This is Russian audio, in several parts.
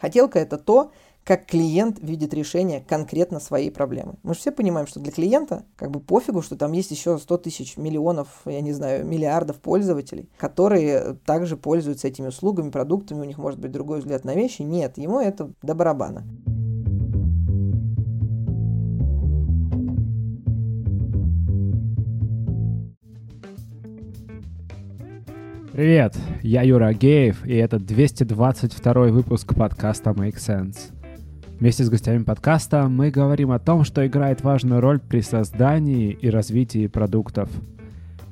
Хотелка — это то, как клиент видит решение конкретно своей проблемы. Мы же все понимаем, что для клиента как бы пофигу, что там есть еще 100 тысяч миллионов, я не знаю, миллиардов пользователей, которые также пользуются этими услугами, продуктами, у них может быть другой взгляд на вещи. Нет, ему это до барабана. Привет, я Юра Агеев, и это 222 выпуск подкаста Make Sense. Вместе с гостями подкаста мы говорим о том, что играет важную роль при создании и развитии продуктов.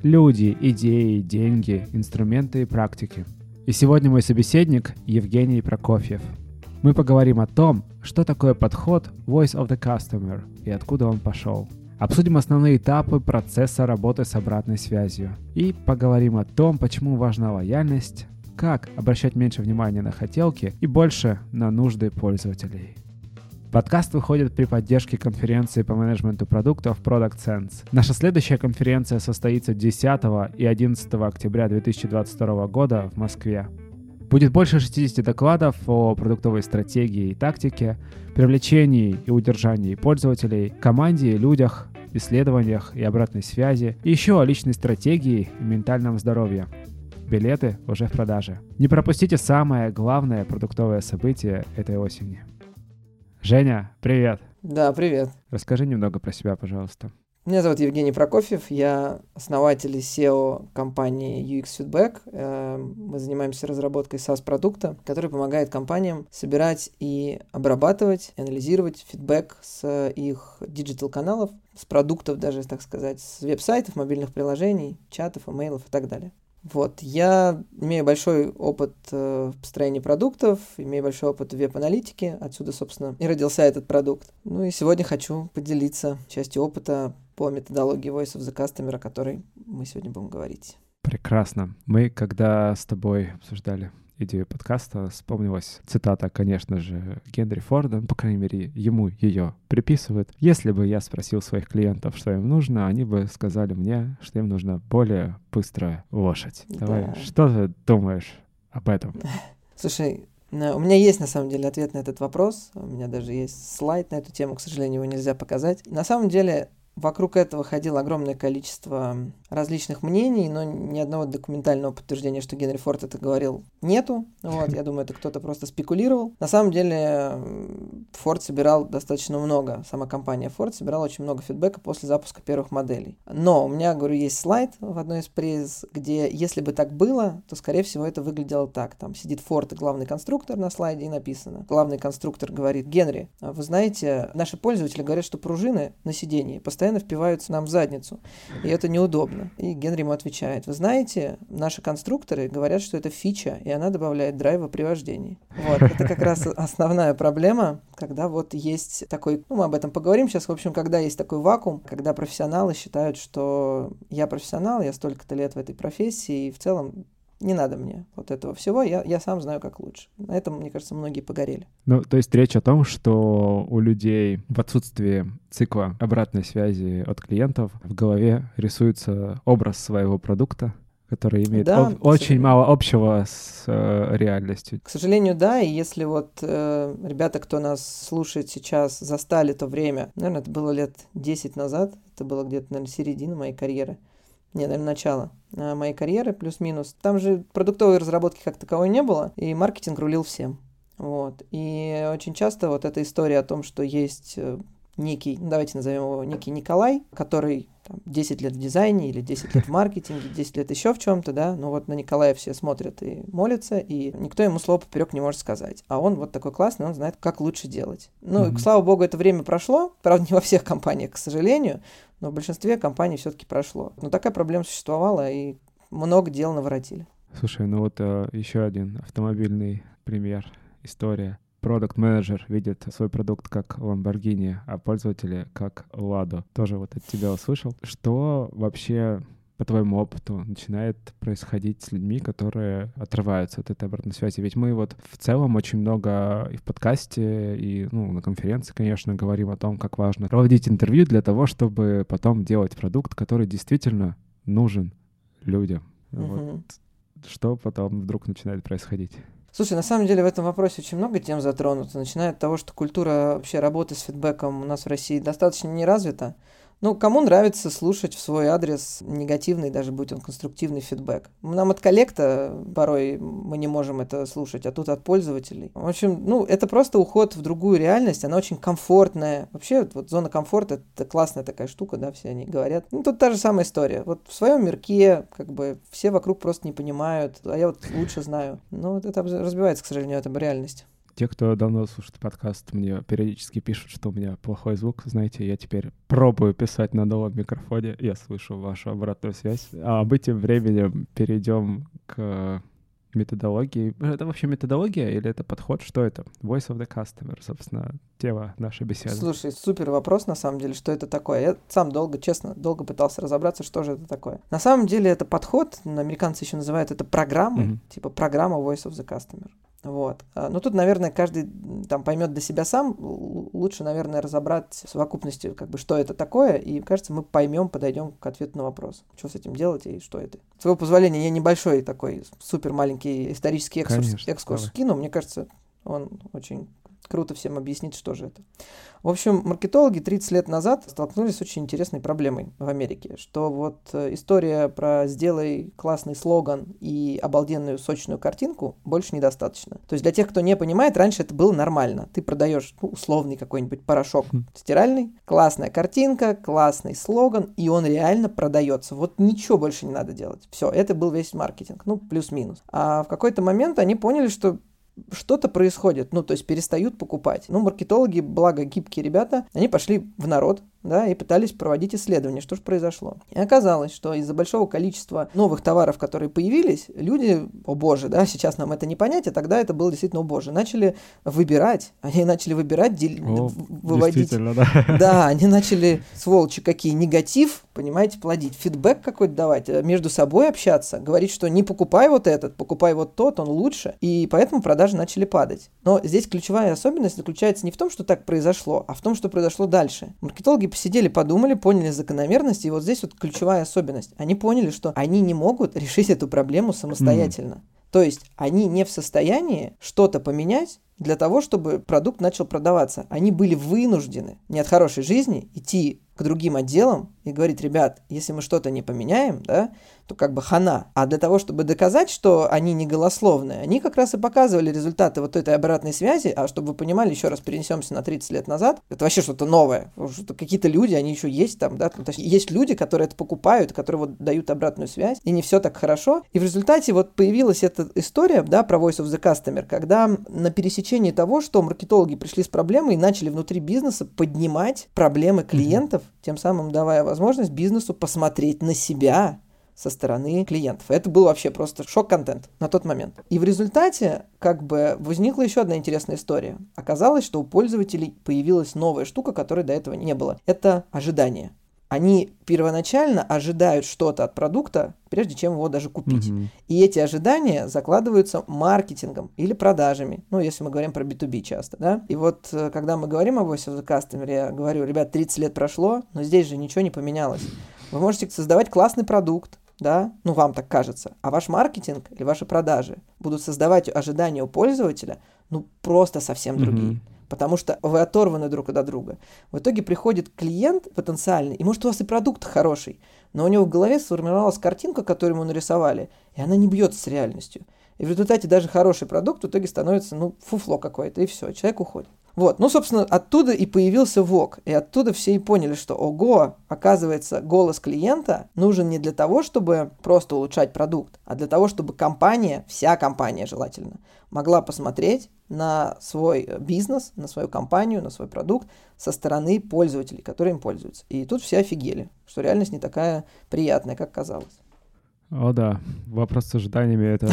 Люди, идеи, деньги, инструменты и практики. И сегодня мой собеседник Евгений Прокофьев. Мы поговорим о том, что такое подход Voice of the Customer и откуда он пошел – Обсудим основные этапы процесса работы с обратной связью. И поговорим о том, почему важна лояльность, как обращать меньше внимания на хотелки и больше на нужды пользователей. Подкаст выходит при поддержке конференции по менеджменту продуктов Product Sense. Наша следующая конференция состоится 10 и 11 октября 2022 года в Москве. Будет больше 60 докладов о продуктовой стратегии и тактике, привлечении и удержании пользователей, команде, людях, исследованиях и обратной связи, и еще о личной стратегии и ментальном здоровье. Билеты уже в продаже. Не пропустите самое главное продуктовое событие этой осени. Женя, привет! Да, привет. Расскажи немного про себя, пожалуйста. Меня зовут Евгений Прокофьев, я основатель и CEO компании UX Feedback. Э, мы занимаемся разработкой SaaS-продукта, который помогает компаниям собирать и обрабатывать, анализировать фидбэк с их digital-каналов, с продуктов даже, так сказать, с веб-сайтов, мобильных приложений, чатов, имейлов и так далее. Вот, я имею большой опыт э, в построении продуктов, имею большой опыт в веб-аналитике, отсюда, собственно, и родился этот продукт. Ну и сегодня хочу поделиться частью опыта по методологии Voice of the Customer, о которой мы сегодня будем говорить. Прекрасно. Мы, когда с тобой обсуждали идею подкаста, вспомнилась цитата, конечно же, Генри Форда, ну, по крайней мере, ему ее приписывают. Если бы я спросил своих клиентов, что им нужно, они бы сказали мне, что им нужна более быстрая лошадь. Да. Давай, что ты думаешь об этом? Слушай, у меня есть, на самом деле, ответ на этот вопрос. У меня даже есть слайд на эту тему, к сожалению, его нельзя показать. На самом деле, Вокруг этого ходило огромное количество различных мнений, но ни одного документального подтверждения, что Генри Форд это говорил, нету. Вот, я думаю, это кто-то просто спекулировал. На самом деле, Форд собирал достаточно много, сама компания Ford собирала очень много фидбэка после запуска первых моделей. Но у меня, говорю, есть слайд в одной из пресс, где, если бы так было, то, скорее всего, это выглядело так. Там сидит Форд главный конструктор на слайде и написано. Главный конструктор говорит, Генри, а вы знаете, наши пользователи говорят, что пружины на сидении постоянно впиваются нам в задницу, и это неудобно. И Генри ему отвечает, вы знаете, наши конструкторы говорят, что это фича, и она добавляет драйва при вождении. Вот, это как раз основная проблема, когда вот есть такой, ну, мы об этом поговорим сейчас, в общем, когда есть такой вакуум, когда профессионалы считают, что я профессионал, я столько-то лет в этой профессии, и в целом не надо мне вот этого всего, я, я сам знаю, как лучше. На этом, мне кажется, многие погорели. Ну, то есть речь о том, что у людей в отсутствии цикла обратной связи от клиентов в голове рисуется образ своего продукта, который имеет да, об, очень мало общего с э, реальностью. К сожалению, да, и если вот э, ребята, кто нас слушает сейчас, застали то время, наверное, это было лет 10 назад, это было где-то, наверное, середина моей карьеры, не, наверное, начало э, моей карьеры, плюс-минус. Там же продуктовой разработки как таковой не было, и маркетинг рулил всем. Вот. И очень часто вот эта история о том, что есть э, некий, ну, давайте назовем его некий Николай, который там, 10 лет в дизайне или 10 лет в маркетинге, 10 лет еще в чем-то, да, ну вот на Николая все смотрят и молятся, и никто ему слово поперек не может сказать. А он вот такой классный, он знает, как лучше делать. Ну, mm-hmm. и, слава богу, это время прошло, правда, не во всех компаниях, к сожалению, но в большинстве компаний все-таки прошло. Но такая проблема существовала, и много дел наворотили. Слушай, ну вот э, еще один автомобильный пример, история продукт-менеджер видит свой продукт как Lamborghini, а пользователи как Lado. Тоже вот от тебя услышал. Что вообще по твоему опыту начинает происходить с людьми, которые отрываются от этой обратной связи? Ведь мы вот в целом очень много и в подкасте, и ну, на конференции, конечно, говорим о том, как важно проводить интервью для того, чтобы потом делать продукт, который действительно нужен людям. Uh-huh. Вот. Что потом вдруг начинает происходить? Слушай, на самом деле в этом вопросе очень много тем затронуто, начиная от того, что культура вообще работы с фидбэком у нас в России достаточно не развита. Ну, кому нравится слушать в свой адрес негативный, даже будь он конструктивный фидбэк. Нам от коллекта порой мы не можем это слушать, а тут от пользователей. В общем, ну, это просто уход в другую реальность, она очень комфортная. Вообще, вот зона комфорта — это классная такая штука, да, все они говорят. Ну, тут та же самая история. Вот в своем мирке, как бы, все вокруг просто не понимают, а я вот лучше знаю. Ну, вот это разбивается, к сожалению, это реальность. Те, кто давно слушает подкаст, мне периодически пишут, что у меня плохой звук. Знаете, я теперь пробую писать на новом микрофоне. Я слышу вашу обратную связь. А мы тем временем перейдем к методологии. Это вообще методология или это подход? Что это? Voice of the Customer, собственно, тема нашей беседы. Слушай, супер вопрос, на самом деле, что это такое. Я сам долго, честно, долго пытался разобраться, что же это такое. На самом деле это подход, американцы еще называют это программой, mm-hmm. типа программа Voice of the Customer. Вот. А, но тут, наверное, каждый там поймет для себя сам. Лучше, наверное, разобрать в совокупности, как бы, что это такое, и, кажется, мы поймем, подойдем к ответу на вопрос, что с этим делать и что это. С твоего позволения, я небольшой такой супер маленький исторический экскурс, Конечно, экскурс давай. кину. Мне кажется, он очень круто всем объяснить, что же это. В общем, маркетологи 30 лет назад столкнулись с очень интересной проблемой в Америке, что вот э, история про «сделай классный слоган и обалденную сочную картинку» больше недостаточно. То есть для тех, кто не понимает, раньше это было нормально. Ты продаешь ну, условный какой-нибудь порошок хм. стиральный, классная картинка, классный слоган, и он реально продается. Вот ничего больше не надо делать. Все, это был весь маркетинг, ну, плюс-минус. А в какой-то момент они поняли, что что-то происходит, ну, то есть перестают покупать. Ну, маркетологи, благо гибкие ребята, они пошли в народ, да, и пытались проводить исследования, что же произошло. И оказалось, что из-за большого количества новых товаров, которые появились, люди, о боже, да, сейчас нам это не понять, а тогда это было действительно, о боже, начали выбирать, они начали выбирать, дел... о, выводить. Да. да, они начали, сволочи какие, негатив, понимаете, плодить, фидбэк какой-то давать, э, между собой общаться, говорить, что не покупай вот этот, покупай вот тот, он лучше, и поэтому продажи начали падать. Но здесь ключевая особенность заключается не в том, что так произошло, а в том, что произошло дальше. Маркетологи посидели, подумали, поняли закономерность, и вот здесь вот ключевая особенность. Они поняли, что они не могут решить эту проблему самостоятельно. Mm. То есть они не в состоянии что-то поменять для того, чтобы продукт начал продаваться. Они были вынуждены не от хорошей жизни идти к другим отделам и говорить, ребят, если мы что-то не поменяем, да, то как бы хана. А для того, чтобы доказать, что они не голословные, они как раз и показывали результаты вот этой обратной связи, а чтобы вы понимали, еще раз перенесемся на 30 лет назад, это вообще что-то новое, что какие-то люди, они еще есть там, да, то есть есть люди, которые это покупают, которые вот дают обратную связь, и не все так хорошо, и в результате вот появилась эта история, да, про Voice of the Customer, когда на пересечении того, что маркетологи пришли с проблемой и начали внутри бизнеса поднимать проблемы клиентов, mm-hmm. тем самым давая возможность бизнесу посмотреть на себя, со стороны клиентов. Это был вообще просто шок-контент на тот момент. И в результате как бы возникла еще одна интересная история. Оказалось, что у пользователей появилась новая штука, которой до этого не было. Это ожидание. Они первоначально ожидают что-то от продукта, прежде чем его даже купить. Mm-hmm. И эти ожидания закладываются маркетингом или продажами. Ну, если мы говорим про B2B часто, да. И вот, э, когда мы говорим о Voice of the Customer, я говорю, ребят, 30 лет прошло, но здесь же ничего не поменялось. Вы можете создавать классный продукт, да, ну вам так кажется, а ваш маркетинг или ваши продажи будут создавать ожидания у пользователя, ну просто совсем другие. Mm-hmm. Потому что вы оторваны друг от друга. В итоге приходит клиент потенциальный, и может у вас и продукт хороший, но у него в голове сформировалась картинка, которую ему нарисовали, и она не бьется с реальностью. И в результате даже хороший продукт в итоге становится, ну, фуфло какое-то, и все, человек уходит. Вот, ну, собственно, оттуда и появился ВОК, и оттуда все и поняли, что, ого, оказывается, голос клиента нужен не для того, чтобы просто улучшать продукт, а для того, чтобы компания, вся компания желательно, могла посмотреть на свой бизнес, на свою компанию, на свой продукт со стороны пользователей, которые им пользуются. И тут все офигели, что реальность не такая приятная, как казалось. О да, вопрос с ожиданиями — это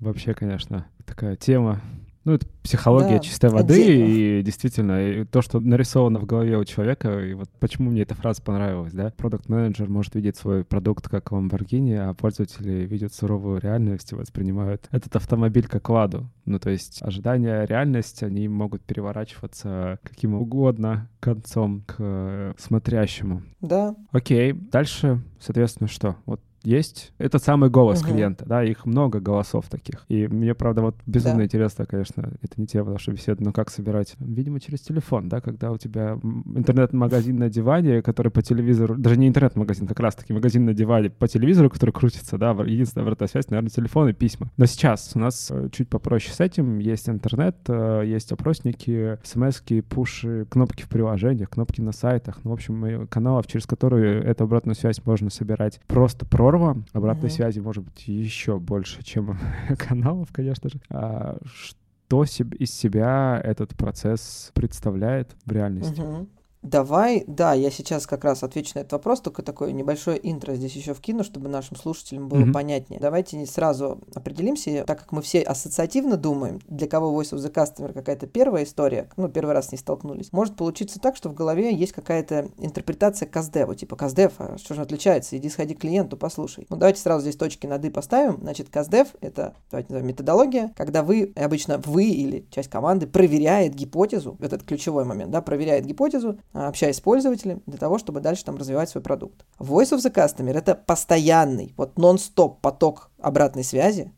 вообще, конечно, такая тема ну, это психология да, чистой воды, отдельно. и действительно, и то, что нарисовано в голове у человека, и вот почему мне эта фраза понравилась, да? Продукт-менеджер может видеть свой продукт как Lamborghini, а пользователи видят суровую реальность и воспринимают этот автомобиль как ладу. Ну, то есть ожидания, реальность, они могут переворачиваться каким угодно концом к смотрящему. Да. Окей, дальше, соответственно, что? Вот есть этот самый голос угу. клиента, да, их много голосов таких. И мне, правда, вот безумно да. интересно, конечно, это не тема нашей беседы, но как собирать, видимо, через телефон, да, когда у тебя интернет-магазин на диване, который по телевизору, даже не интернет-магазин, как раз-таки магазин на диване по телевизору, который крутится, да, единственная обратная связь, наверное, телефон и письма. Но сейчас у нас э, чуть попроще с этим, есть интернет, э, есть опросники, смс-ки, пуши, кнопки в приложениях, кнопки на сайтах, ну, в общем, каналов, через которые эту обратную связь можно собирать просто про прорва, обратной mm-hmm. связи может быть еще больше, чем каналов, конечно же. А что из себя этот процесс представляет в реальности? Mm-hmm. Давай, да, я сейчас как раз отвечу на этот вопрос, только такое небольшое интро здесь еще вкину, чтобы нашим слушателям было mm-hmm. понятнее. Давайте не сразу определимся, так как мы все ассоциативно думаем, для кого Voice of the Customer какая-то первая история, ну, первый раз с ней столкнулись, может получиться так, что в голове есть какая-то интерпретация каздева, типа каздев, а что же отличается, иди сходи к клиенту, послушай. Ну, давайте сразу здесь точки над «и» поставим. Значит, каздев — это, давайте назовем, методология, когда вы, обычно вы или часть команды проверяет гипотезу, этот ключевой момент, да, проверяет гипотезу, общаясь с пользователем, для того, чтобы дальше там развивать свой продукт. Voice of the Customer — это постоянный, вот нон-стоп поток обратной связи,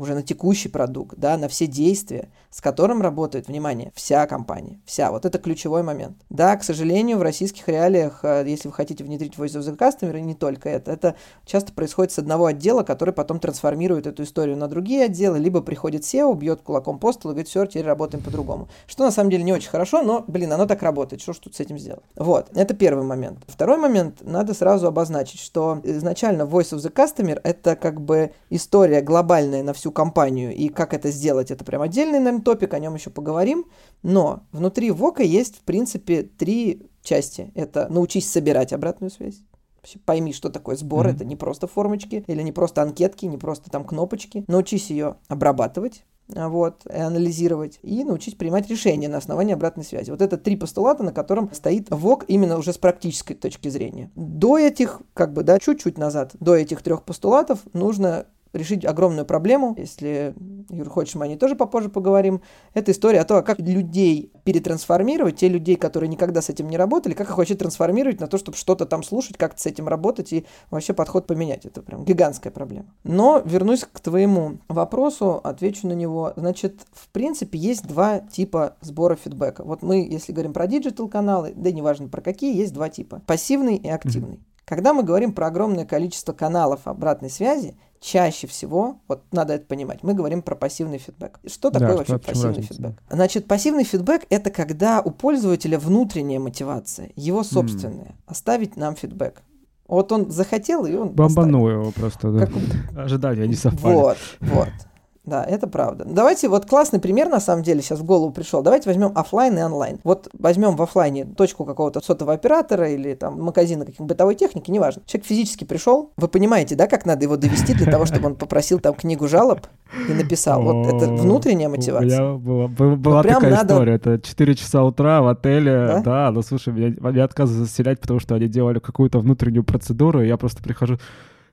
уже на текущий продукт, да, на все действия, с которым работает, внимание, вся компания, вся. Вот это ключевой момент. Да, к сожалению, в российских реалиях, э, если вы хотите внедрить Voice of the Customer, не только это, это часто происходит с одного отдела, который потом трансформирует эту историю на другие отделы, либо приходит SEO, бьет кулаком по столу и говорит, все, теперь работаем по-другому. Что на самом деле не очень хорошо, но, блин, оно так работает, что ж тут с этим сделать? Вот, это первый момент. Второй момент, надо сразу обозначить, что изначально Voice of the Customer это как бы история глобальная на всю компанию, и как это сделать, это прям отдельный, наверное, топик, о нем еще поговорим. Но внутри ВОКа есть, в принципе, три части. Это научись собирать обратную связь. Пойми, что такое сбор. Mm-hmm. Это не просто формочки или не просто анкетки, не просто там кнопочки. Научись ее обрабатывать а, вот, и анализировать, и научись принимать решения на основании обратной связи. Вот это три постулата, на котором стоит ВОК именно уже с практической точки зрения. До этих, как бы, да, чуть-чуть назад, до этих трех постулатов нужно решить огромную проблему. Если, Юр, хочешь, мы о ней тоже попозже поговорим. Это история о том, как людей перетрансформировать, те людей, которые никогда с этим не работали, как их вообще трансформировать на то, чтобы что-то там слушать, как-то с этим работать и вообще подход поменять. Это прям гигантская проблема. Но вернусь к твоему вопросу, отвечу на него. Значит, в принципе, есть два типа сбора фидбэка. Вот мы, если говорим про digital каналы, да неважно про какие, есть два типа. Пассивный и активный. Mm-hmm. Когда мы говорим про огромное количество каналов обратной связи, чаще всего, вот надо это понимать, мы говорим про пассивный фидбэк. Что такое да, вообще что, пассивный разница? фидбэк? Значит, пассивный фидбэк — это когда у пользователя внутренняя мотивация, его собственная, mm. оставить нам фидбэк. Вот он захотел, и он Бомбанул его просто, да. Как... Ожидания не совпали. Вот, вот. Да, это правда. Давайте, вот классный пример, на самом деле, сейчас в голову пришел. Давайте возьмем офлайн и онлайн. Вот возьмем в офлайне точку какого-то сотового оператора или там магазина каких-нибудь бытовой техники, неважно. Человек физически пришел, вы понимаете, да, как надо его довести для того, чтобы он попросил там книгу жалоб и написал. Вот это внутренняя мотивация. Была такая история, это 4 часа утра в отеле, да, ну слушай, меня отказывают заселять, потому что они делали какую-то внутреннюю процедуру, и я просто прихожу,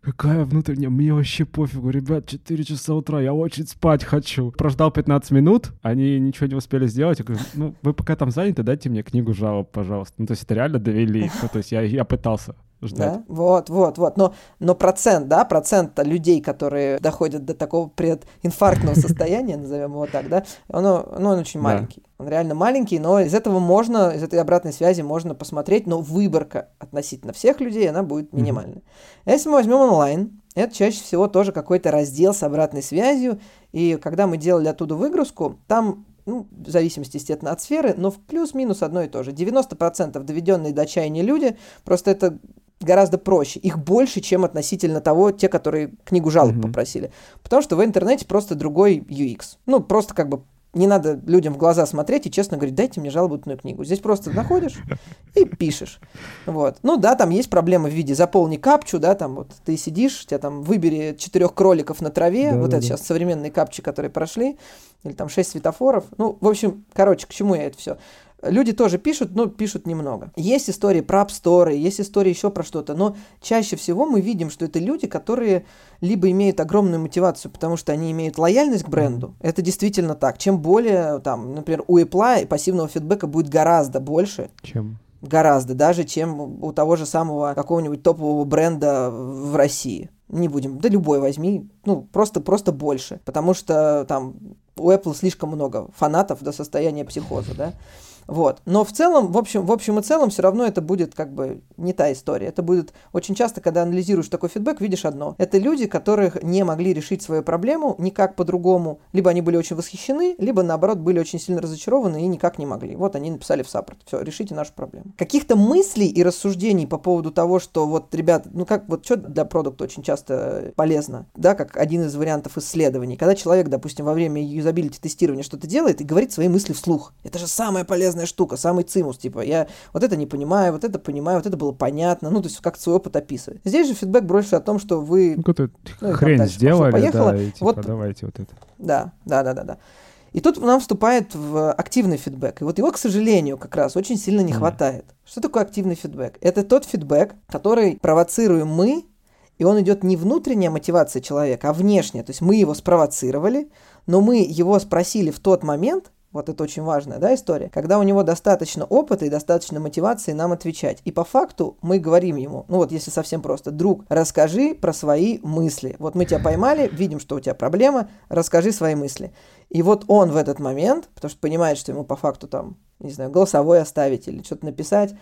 Какая внутренняя? Мне вообще пофигу, ребят, 4 часа утра, я очень спать хочу. Прождал 15 минут, они ничего не успели сделать. Я говорю, ну, вы пока там заняты, дайте мне книгу жалоб, пожалуйста. Ну, то есть это реально довели. Ну, то есть я, я пытался ждать. Да? Вот, вот, вот. Но, но процент, да, процент людей, которые доходят до такого прединфарктного состояния, назовем его так, да, он, ну, он очень маленький. Он реально маленький, но из этого можно, из этой обратной связи можно посмотреть, но выборка относительно всех людей, она будет минимальной. Mm-hmm. Если мы возьмем онлайн, это чаще всего тоже какой-то раздел с обратной связью, и когда мы делали оттуда выгрузку, там ну, в зависимости, естественно, от сферы, но в плюс-минус одно и то же. 90% доведенные до отчаяния люди, просто это гораздо проще. Их больше, чем относительно того, те, которые книгу жалоб mm-hmm. попросили. Потому что в интернете просто другой UX. Ну, просто как бы не надо людям в глаза смотреть и честно говорить, дайте мне жалобную книгу. Здесь просто находишь и пишешь. Вот. Ну да, там есть проблемы в виде заполни капчу, да, там вот ты сидишь, тебя там выбери четырех кроликов на траве, да, вот да, это да. сейчас современные капчи, которые прошли, или там шесть светофоров. Ну, в общем, короче, к чему я это все? Люди тоже пишут, но пишут немного. Есть истории про Store, есть истории еще про что-то, но чаще всего мы видим, что это люди, которые либо имеют огромную мотивацию, потому что они имеют лояльность к бренду. Mm-hmm. Это действительно так. Чем более, там, например, у Apple пассивного фидбэка будет гораздо больше. Чем? Гораздо, даже чем у того же самого какого-нибудь топового бренда в России. не будем, да любой возьми, ну, просто, просто больше, потому что там у Apple слишком много фанатов до состояния психоза, да, вот. Но в целом, в общем, в общем и целом, все равно это будет как бы не та история. Это будет очень часто, когда анализируешь такой фидбэк, видишь одно. Это люди, которых не могли решить свою проблему никак по-другому. Либо они были очень восхищены, либо наоборот были очень сильно разочарованы и никак не могли. Вот они написали в саппорт. Все, решите нашу проблему. Каких-то мыслей и рассуждений по поводу того, что вот, ребята, ну как вот что для продукта очень часто полезно, да, как один из вариантов исследований. Когда человек, допустим, во время юзабилити тестирования что-то делает и говорит свои мысли вслух. Это же самое полезное полезная штука, самый цимус, типа, я вот это не понимаю, вот это понимаю, вот это было понятно, ну, то есть как свой опыт описывает. Здесь же фидбэк больше о том, что вы... Ну, какую-то ну, хрень дальше, сделали, поехало, да, и типа, вот, давайте вот это. Да, да, да, да, да. И тут нам вступает в активный фидбэк. И вот его, к сожалению, как раз очень сильно не mm. хватает. Что такое активный фидбэк? Это тот фидбэк, который провоцируем мы, и он идет не внутренняя мотивация человека, а внешняя. То есть мы его спровоцировали, но мы его спросили в тот момент, вот это очень важная да, история. Когда у него достаточно опыта и достаточно мотивации нам отвечать. И по факту мы говорим ему, ну вот если совсем просто, друг, расскажи про свои мысли. Вот мы тебя поймали, видим, что у тебя проблема, расскажи свои мысли. И вот он в этот момент, потому что понимает, что ему по факту там, не знаю, голосовой оставить или что-то написать,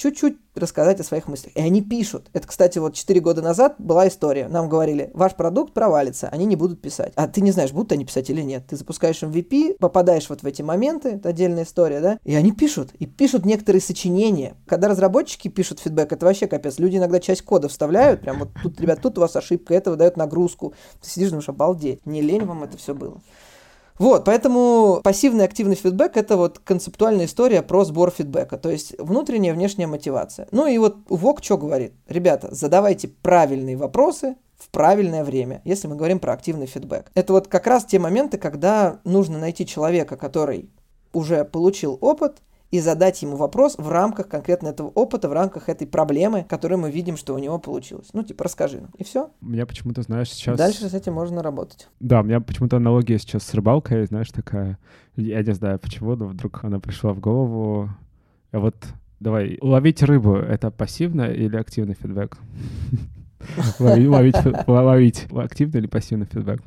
чуть-чуть рассказать о своих мыслях. И они пишут. Это, кстати, вот 4 года назад была история. Нам говорили, ваш продукт провалится, они не будут писать. А ты не знаешь, будут они писать или нет. Ты запускаешь MVP, попадаешь вот в эти моменты, это отдельная история, да, и они пишут. И пишут некоторые сочинения. Когда разработчики пишут фидбэк, это вообще капец. Люди иногда часть кода вставляют, прям вот тут, ребят, тут у вас ошибка, это выдает нагрузку. Ты сидишь, думаешь, обалдеть. Не лень вам это все было. Вот, поэтому пассивный активный фидбэк – это вот концептуальная история про сбор фидбэка, то есть внутренняя и внешняя мотивация. Ну и вот ВОК что говорит? Ребята, задавайте правильные вопросы, в правильное время, если мы говорим про активный фидбэк. Это вот как раз те моменты, когда нужно найти человека, который уже получил опыт, и задать ему вопрос в рамках конкретно этого опыта, в рамках этой проблемы, которую мы видим, что у него получилось. Ну, типа, расскажи нам. И все. У меня почему-то, знаешь, сейчас... Дальше с этим можно работать. Да, у меня почему-то аналогия сейчас с рыбалкой, знаешь, такая... Я не знаю почему, но вдруг она пришла в голову. А вот давай, ловить рыбу — это пассивный или активный фидбэк? Ловить, ловить, активный или пассивный фидбэк?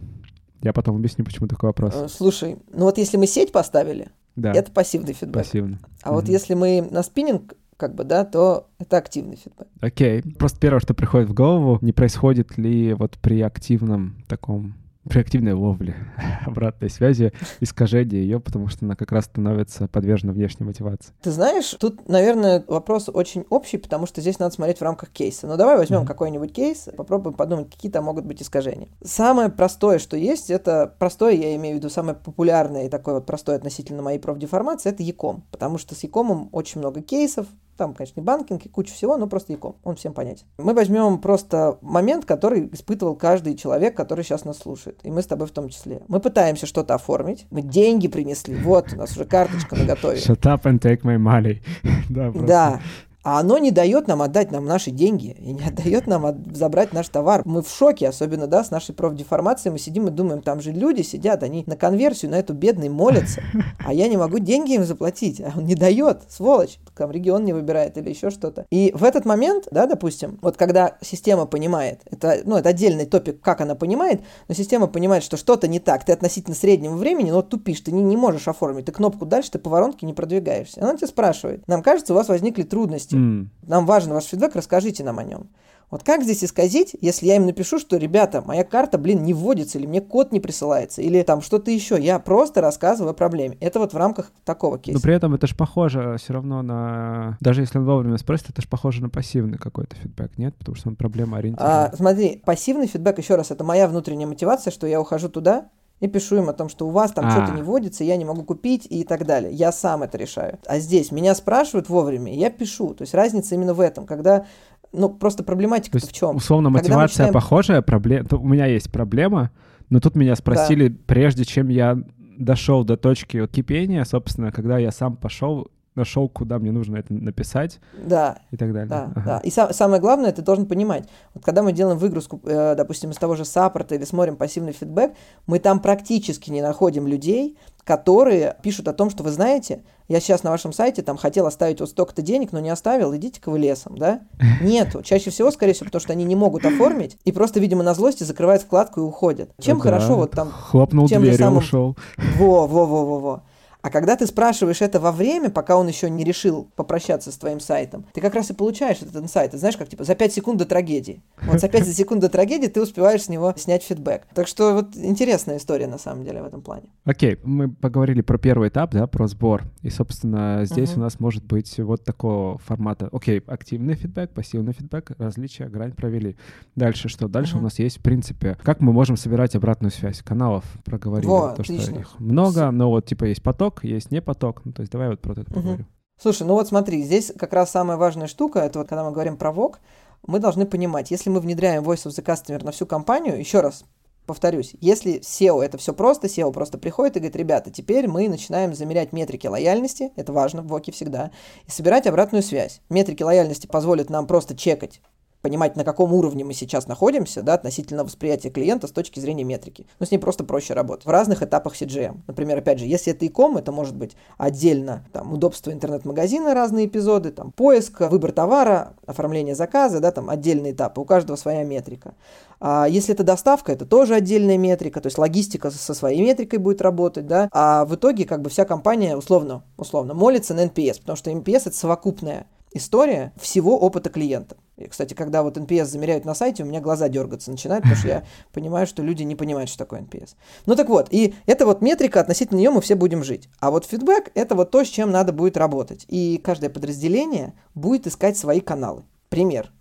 Я потом объясню, почему такой вопрос. Э, слушай, ну вот если мы сеть поставили, да. Это пассивный фидбэк. Пассивный. А mm вот если мы на спиннинг как бы, да, то это активный фидбэк. Окей. Okay. Просто первое, что приходит в голову, не происходит ли вот при активном таком при активной ловле обратной связи, искажение ее, потому что она как раз становится подвержена внешней мотивации. Ты знаешь, тут, наверное, вопрос очень общий, потому что здесь надо смотреть в рамках кейса. Но давай возьмем mm-hmm. какой-нибудь кейс, попробуем подумать, какие там могут быть искажения. Самое простое, что есть, это простое, я имею в виду самое популярное и такое вот простое относительно моей профдеформации, это Яком, потому что с Якомом очень много кейсов, там, конечно, не банкинг и куча всего, но просто Яком. Он всем понятен. Мы возьмем просто момент, который испытывал каждый человек, который сейчас нас слушает. И мы с тобой в том числе. Мы пытаемся что-то оформить. Мы деньги принесли. Вот, у нас уже карточка на готове. Shut up and take my money. да, да а оно не дает нам отдать нам наши деньги и не отдает нам от... забрать наш товар. Мы в шоке, особенно, да, с нашей профдеформацией. Мы сидим и думаем, там же люди сидят, они на конверсию на эту бедный молятся, а я не могу деньги им заплатить, а он не дает, сволочь, там регион не выбирает или еще что-то. И в этот момент, да, допустим, вот когда система понимает, это, ну, это отдельный топик, как она понимает, но система понимает, что что-то не так, ты относительно среднего времени, но тупишь, ты не, не можешь оформить, ты кнопку дальше, ты по воронке не продвигаешься. Она тебя спрашивает, нам кажется, у вас возникли трудности, трудности. Mm. Нам важен ваш фидбэк, расскажите нам о нем. Вот как здесь исказить, если я им напишу, что, ребята, моя карта, блин, не вводится, или мне код не присылается, или там что-то еще. Я просто рассказываю о проблеме. Это вот в рамках такого кейса. Но при этом это же похоже все равно на... Даже если он вовремя спросит, это же похоже на пассивный какой-то фидбэк, нет? Потому что он проблема ориентирован. А, смотри, пассивный фидбэк, еще раз, это моя внутренняя мотивация, что я ухожу туда, и пишу им о том, что у вас там а. что-то не вводится, я не могу купить и так далее. Я сам это решаю. А здесь меня спрашивают вовремя, я пишу. То есть разница именно в этом, когда ну, просто проблематика в чем? Условно, мотивация начинаем... похожая, проблема. У меня есть проблема, но тут меня спросили, да. прежде чем я дошел до точки кипения, собственно, когда я сам пошел нашел, куда мне нужно это написать. Да. И так далее. Да, ага. да. И сам, самое главное, ты должен понимать, вот когда мы делаем выгрузку, э, допустим, из того же саппорта или смотрим пассивный фидбэк, мы там практически не находим людей, которые пишут о том, что вы знаете, я сейчас на вашем сайте там хотел оставить вот столько-то денег, но не оставил, идите-ка вы лесом, да? Нету. Чаще всего, скорее всего, потому что они не могут оформить и просто, видимо, на злости закрывают вкладку и уходят. Чем да, хорошо вот там... Хлопнул дверь самым... ушел. Во, во, во, во, во. А когда ты спрашиваешь это во время, пока он еще не решил попрощаться с твоим сайтом, ты как раз и получаешь этот инсайт. Ты знаешь, как типа за 5 секунд до трагедии. Вот за 5 секунд до трагедии ты успеваешь с него снять фидбэк. Так что вот интересная история на самом деле в этом плане. Окей, okay, мы поговорили про первый этап, да, про сбор. И, собственно, здесь uh-huh. у нас может быть вот такого формата. Окей, okay, активный фидбэк, пассивный фидбэк, различия, грань провели. Дальше что? Дальше uh-huh. у нас есть, в принципе, как мы можем собирать обратную связь каналов. Проговорили Во, то, отлично. что их много, но вот типа есть поток, поток, есть не поток. Ну, то есть давай вот про это поговорим. Угу. Слушай, ну вот смотри, здесь как раз самая важная штука, это вот когда мы говорим про ВОК, мы должны понимать, если мы внедряем Voice of the Customer на всю компанию, еще раз повторюсь, если SEO это все просто, SEO просто приходит и говорит, ребята, теперь мы начинаем замерять метрики лояльности, это важно в ВОКе всегда, и собирать обратную связь. Метрики лояльности позволят нам просто чекать понимать, на каком уровне мы сейчас находимся, да, относительно восприятия клиента с точки зрения метрики. Но с ней просто проще работать. В разных этапах CGM. Например, опять же, если это e-com, это может быть отдельно там, удобство интернет-магазина, разные эпизоды, там, поиск, выбор товара, оформление заказа, да, там отдельные этапы, у каждого своя метрика. А если это доставка, это тоже отдельная метрика, то есть логистика со своей метрикой будет работать, да, а в итоге как бы вся компания условно, условно молится на NPS, потому что NPS это совокупная история всего опыта клиента. И, кстати, когда вот NPS замеряют на сайте, у меня глаза дергаться начинают, потому что я понимаю, что люди не понимают, что такое NPS. Ну так вот, и это вот метрика, относительно нее мы все будем жить. А вот фидбэк – это вот то, с чем надо будет работать. И каждое подразделение будет искать свои каналы. Пример.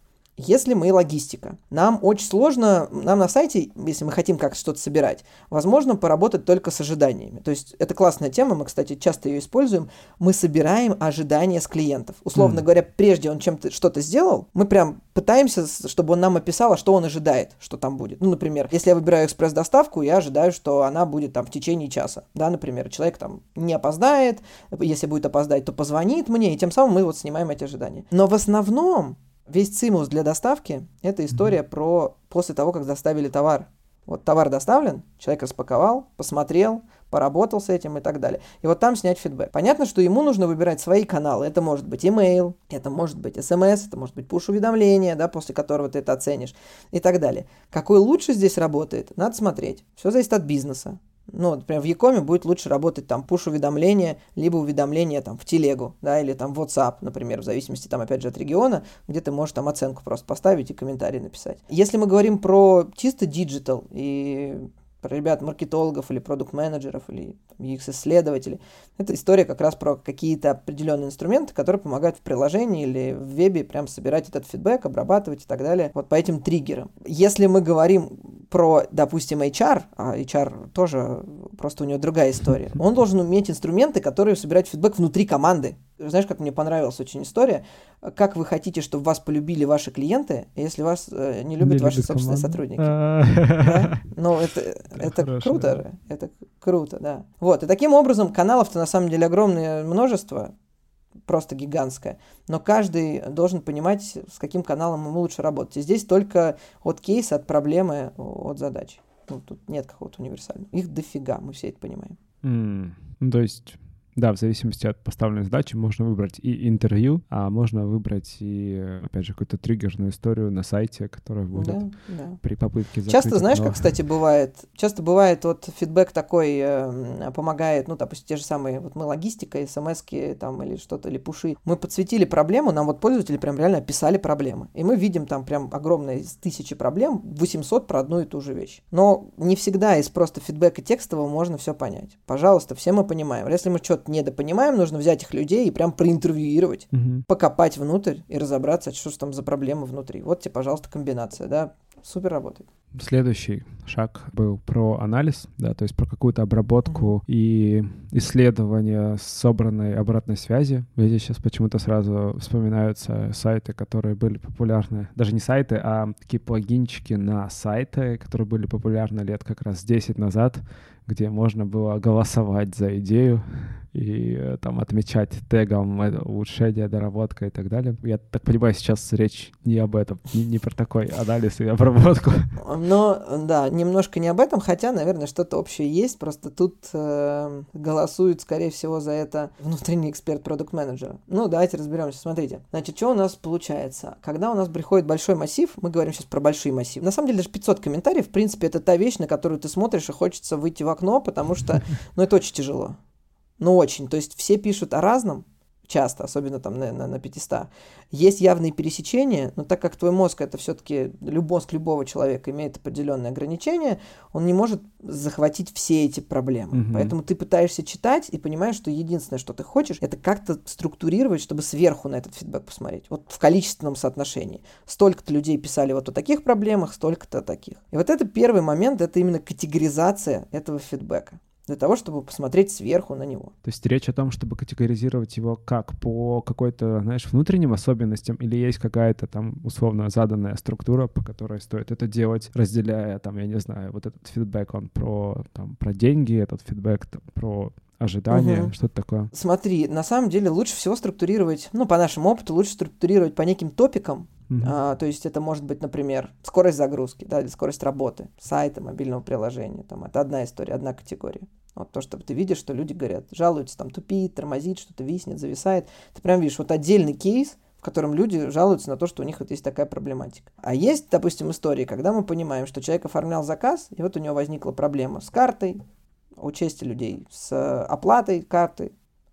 Если мы логистика, нам очень сложно, нам на сайте, если мы хотим как что-то собирать, возможно поработать только с ожиданиями. То есть это классная тема, мы, кстати, часто ее используем. Мы собираем ожидания с клиентов. Условно mm. говоря, прежде он чем-то что-то сделал, мы прям пытаемся, чтобы он нам описал, а что он ожидает, что там будет. Ну, например, если я выбираю экспресс-доставку, я ожидаю, что она будет там в течение часа. Да, например, человек там не опоздает, если будет опоздать, то позвонит мне, и тем самым мы вот снимаем эти ожидания. Но в основном Весь цимус для доставки – это история mm-hmm. про после того, как доставили товар. Вот товар доставлен, человек распаковал, посмотрел, поработал с этим и так далее. И вот там снять фидбэк. Понятно, что ему нужно выбирать свои каналы. Это может быть email, это может быть SMS, это может быть push-уведомление, да, после которого ты это оценишь и так далее. Какой лучше здесь работает, надо смотреть. Все зависит от бизнеса. Ну, например, в e-com е будет лучше работать там пуш-уведомления, либо уведомления там в телегу, да, или там в WhatsApp, например, в зависимости там опять же от региона, где ты можешь там оценку просто поставить и комментарий написать. Если мы говорим про чисто digital и про ребят-маркетологов или продукт-менеджеров или UX-исследователей. Это история как раз про какие-то определенные инструменты, которые помогают в приложении или в вебе прям собирать этот фидбэк, обрабатывать и так далее. Вот по этим триггерам. Если мы говорим про, допустим, HR, а HR тоже просто у него другая история, он должен уметь инструменты, которые собирают фидбэк внутри команды. Знаешь, как мне понравилась очень история? Как вы хотите, чтобы вас полюбили ваши клиенты, если вас э, не любят не ваши собственные команду. сотрудники? Ну, это, это круто же. Это круто, да. Вот, и таким образом каналов-то на самом деле огромное множество, просто гигантское. Но каждый должен понимать, с каким каналом ему лучше работать. И здесь только от кейса, от проблемы, от задачи. Ну, тут нет какого-то универсального. Их дофига, мы все это понимаем. Mm. То есть да, в зависимости от поставленной задачи можно выбрать и интервью, а можно выбрать и, опять же, какую-то триггерную историю на сайте, которая будет да, да. при попытке закрыть. Часто, знаешь, как, кстати, бывает? Часто бывает вот фидбэк такой э, помогает, ну, допустим, те же самые, вот мы логистика, смс там или что-то, или пуши. Мы подсветили проблему, нам вот пользователи прям реально описали проблемы. И мы видим там прям огромное из тысячи проблем, 800 про одну и ту же вещь. Но не всегда из просто фидбэка текстового можно все понять. Пожалуйста, все мы понимаем. Если мы что-то что-то недопонимаем, нужно взять их людей и прям проинтервьюировать, угу. покопать внутрь и разобраться, что же там за проблема внутри. Вот тебе, пожалуйста, комбинация, да, супер работает. Следующий шаг был про анализ, да, то есть про какую-то обработку mm-hmm. и исследование собранной обратной связи. Здесь сейчас почему-то сразу вспоминаются сайты, которые были популярны, даже не сайты, а такие плагинчики на сайты, которые были популярны лет как раз 10 назад, где можно было голосовать за идею и э, там отмечать тегом улучшение, доработка и так далее. Я так понимаю, сейчас речь не об этом, не, не про такой анализ и обработку. Но, да, немножко не об этом, хотя, наверное, что-то общее есть, просто тут э, голосует, скорее всего, за это внутренний эксперт продукт менеджера Ну, давайте разберемся. Смотрите. Значит, что у нас получается? Когда у нас приходит большой массив, мы говорим сейчас про большие массивы. На самом деле, даже 500 комментариев, в принципе, это та вещь, на которую ты смотришь и хочется выйти в окно, потому что, ну, это очень тяжело. Ну, очень. То есть все пишут о разном, часто, особенно там на, на, на 500. Есть явные пересечения, но так как твой мозг это все-таки, мозг любого человека имеет определенные ограничения, он не может захватить все эти проблемы. Угу. Поэтому ты пытаешься читать и понимаешь, что единственное, что ты хочешь, это как-то структурировать, чтобы сверху на этот фидбэк посмотреть. Вот в количественном соотношении. Столько-то людей писали вот о таких проблемах, столько-то о таких. И вот это первый момент, это именно категоризация этого фидбэка для того, чтобы посмотреть сверху на него. То есть речь о том, чтобы категоризировать его как по какой-то, знаешь, внутренним особенностям, или есть какая-то там условно заданная структура, по которой стоит это делать, разделяя там, я не знаю, вот этот фидбэк, он про, там, про деньги, этот фидбэк там, про ожидания, угу. что-то такое. Смотри, на самом деле лучше всего структурировать, ну, по нашему опыту, лучше структурировать по неким топикам, Uh-huh. А, то есть это может быть, например, скорость загрузки, да, или скорость работы сайта, мобильного приложения. Там, это одна история, одна категория. Вот то, что ты видишь, что люди говорят, жалуются, там тупит, тормозит, что-то виснет, зависает. Ты прям видишь вот отдельный кейс, в котором люди жалуются на то, что у них вот есть такая проблематика. А есть, допустим, истории, когда мы понимаем, что человек оформлял заказ, и вот у него возникла проблема с картой, у людей с оплатой карты,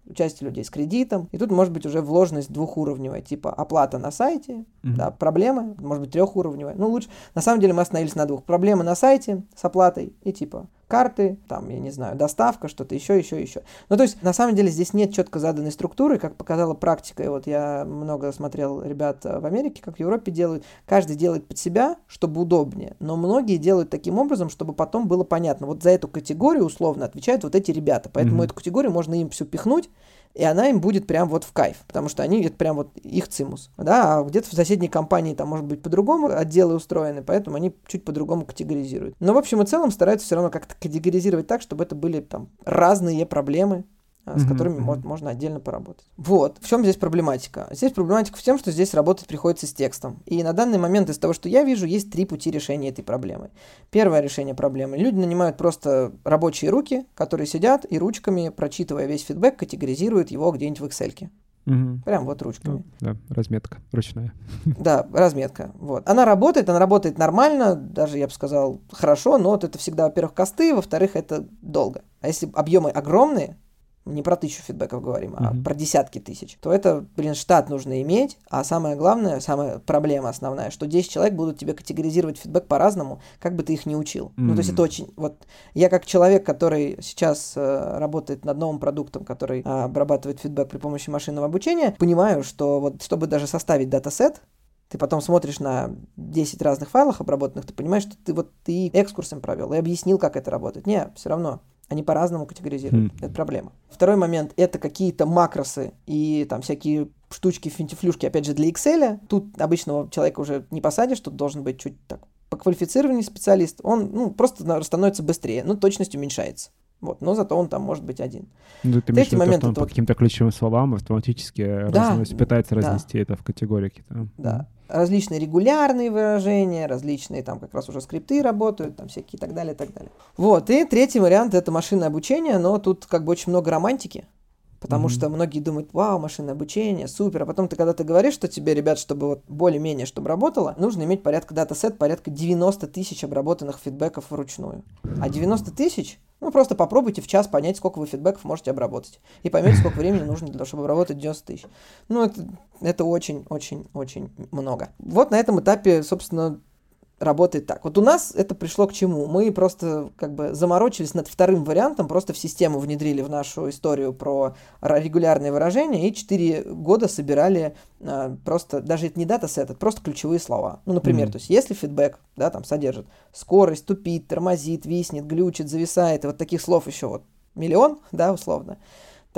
у части людей с кредитом. И тут может быть уже вложенность двухуровневая, типа оплата на сайте, mm-hmm. да, проблемы, может быть трехуровневая. Ну, лучше, на самом деле мы остановились на двух. Проблемы на сайте с оплатой и типа карты, там, я не знаю, доставка, что-то еще, еще, еще. Ну, то есть, на самом деле, здесь нет четко заданной структуры, как показала практика, и вот я много смотрел ребят в Америке, как в Европе делают, каждый делает под себя, чтобы удобнее, но многие делают таким образом, чтобы потом было понятно, вот за эту категорию условно отвечают вот эти ребята, поэтому mm-hmm. эту категорию можно им все пихнуть, и она им будет прям вот в кайф, потому что они, это прям вот их цимус, да, а где-то в соседней компании там может быть по-другому отделы устроены, поэтому они чуть по-другому категоризируют. Но в общем и целом стараются все равно как-то категоризировать так, чтобы это были там разные проблемы, с которыми mm-hmm. вот, можно отдельно поработать. Вот. В чем здесь проблематика? Здесь проблематика в том, что здесь работать приходится с текстом. И на данный момент из того, что я вижу, есть три пути решения этой проблемы. Первое решение проблемы. Люди нанимают просто рабочие руки, которые сидят и ручками, прочитывая весь фидбэк, категоризируют его где-нибудь в Excel. Угу. Прям вот ручками. Ну, да, разметка ручная. Да, разметка. Вот. Она работает, она работает нормально, даже я бы сказал хорошо, но вот это всегда, во-первых, косты, во-вторых, это долго. А если объемы огромные, не про тысячу фидбэков говорим, а mm-hmm. про десятки тысяч, то это, блин, штат нужно иметь, а самое главное, самая проблема основная, что 10 человек будут тебе категоризировать фидбэк по-разному, как бы ты их не учил. Mm-hmm. Ну, то есть это очень... Вот я как человек, который сейчас э, работает над новым продуктом, который э, обрабатывает фидбэк при помощи машинного обучения, понимаю, что вот чтобы даже составить датасет, ты потом смотришь на 10 разных файлов обработанных, ты понимаешь, что ты вот ты экскурсом провел и объяснил, как это работает. Не, все равно они по-разному категоризируют. Mm. Это проблема. Второй момент — это какие-то макросы и там всякие штучки, финтифлюшки, опять же, для Excel. Тут обычного человека уже не посадишь, тут должен быть чуть так поквалифицированный специалист. Он ну, просто становится быстрее, но точность уменьшается. Вот, но зато он там может быть один. Ну, ты Третий момент это по каким-то ключевым словам автоматически да, разносит, пытается да. разнести это в категории какие-то. Да. Различные регулярные выражения, различные там как раз уже скрипты работают, там всякие и так далее, и так далее. Вот, и третий вариант это машинное обучение, но тут как бы очень много романтики. Потому mm-hmm. что многие думают, вау, машинное обучение, супер. А потом ты, когда ты говоришь, что тебе, ребят, чтобы вот более-менее, чтобы работало, нужно иметь порядка датасет, порядка 90 тысяч обработанных фидбэков вручную. А 90 тысяч, ну просто попробуйте в час понять, сколько вы фидбэков можете обработать. И поймете, сколько времени нужно для того, чтобы обработать 90 тысяч. Ну это, очень-очень-очень много. Вот на этом этапе, собственно, работает так. Вот у нас это пришло к чему? Мы просто как бы заморочились над вторым вариантом, просто в систему внедрили в нашу историю про регулярные выражения и 4 года собирали а, просто, даже это не дата-сет, это просто ключевые слова. Ну, например, mm-hmm. то есть если фидбэк, да, там содержит скорость, тупит, тормозит, виснет, глючит, зависает, и вот таких слов еще вот миллион, да, условно,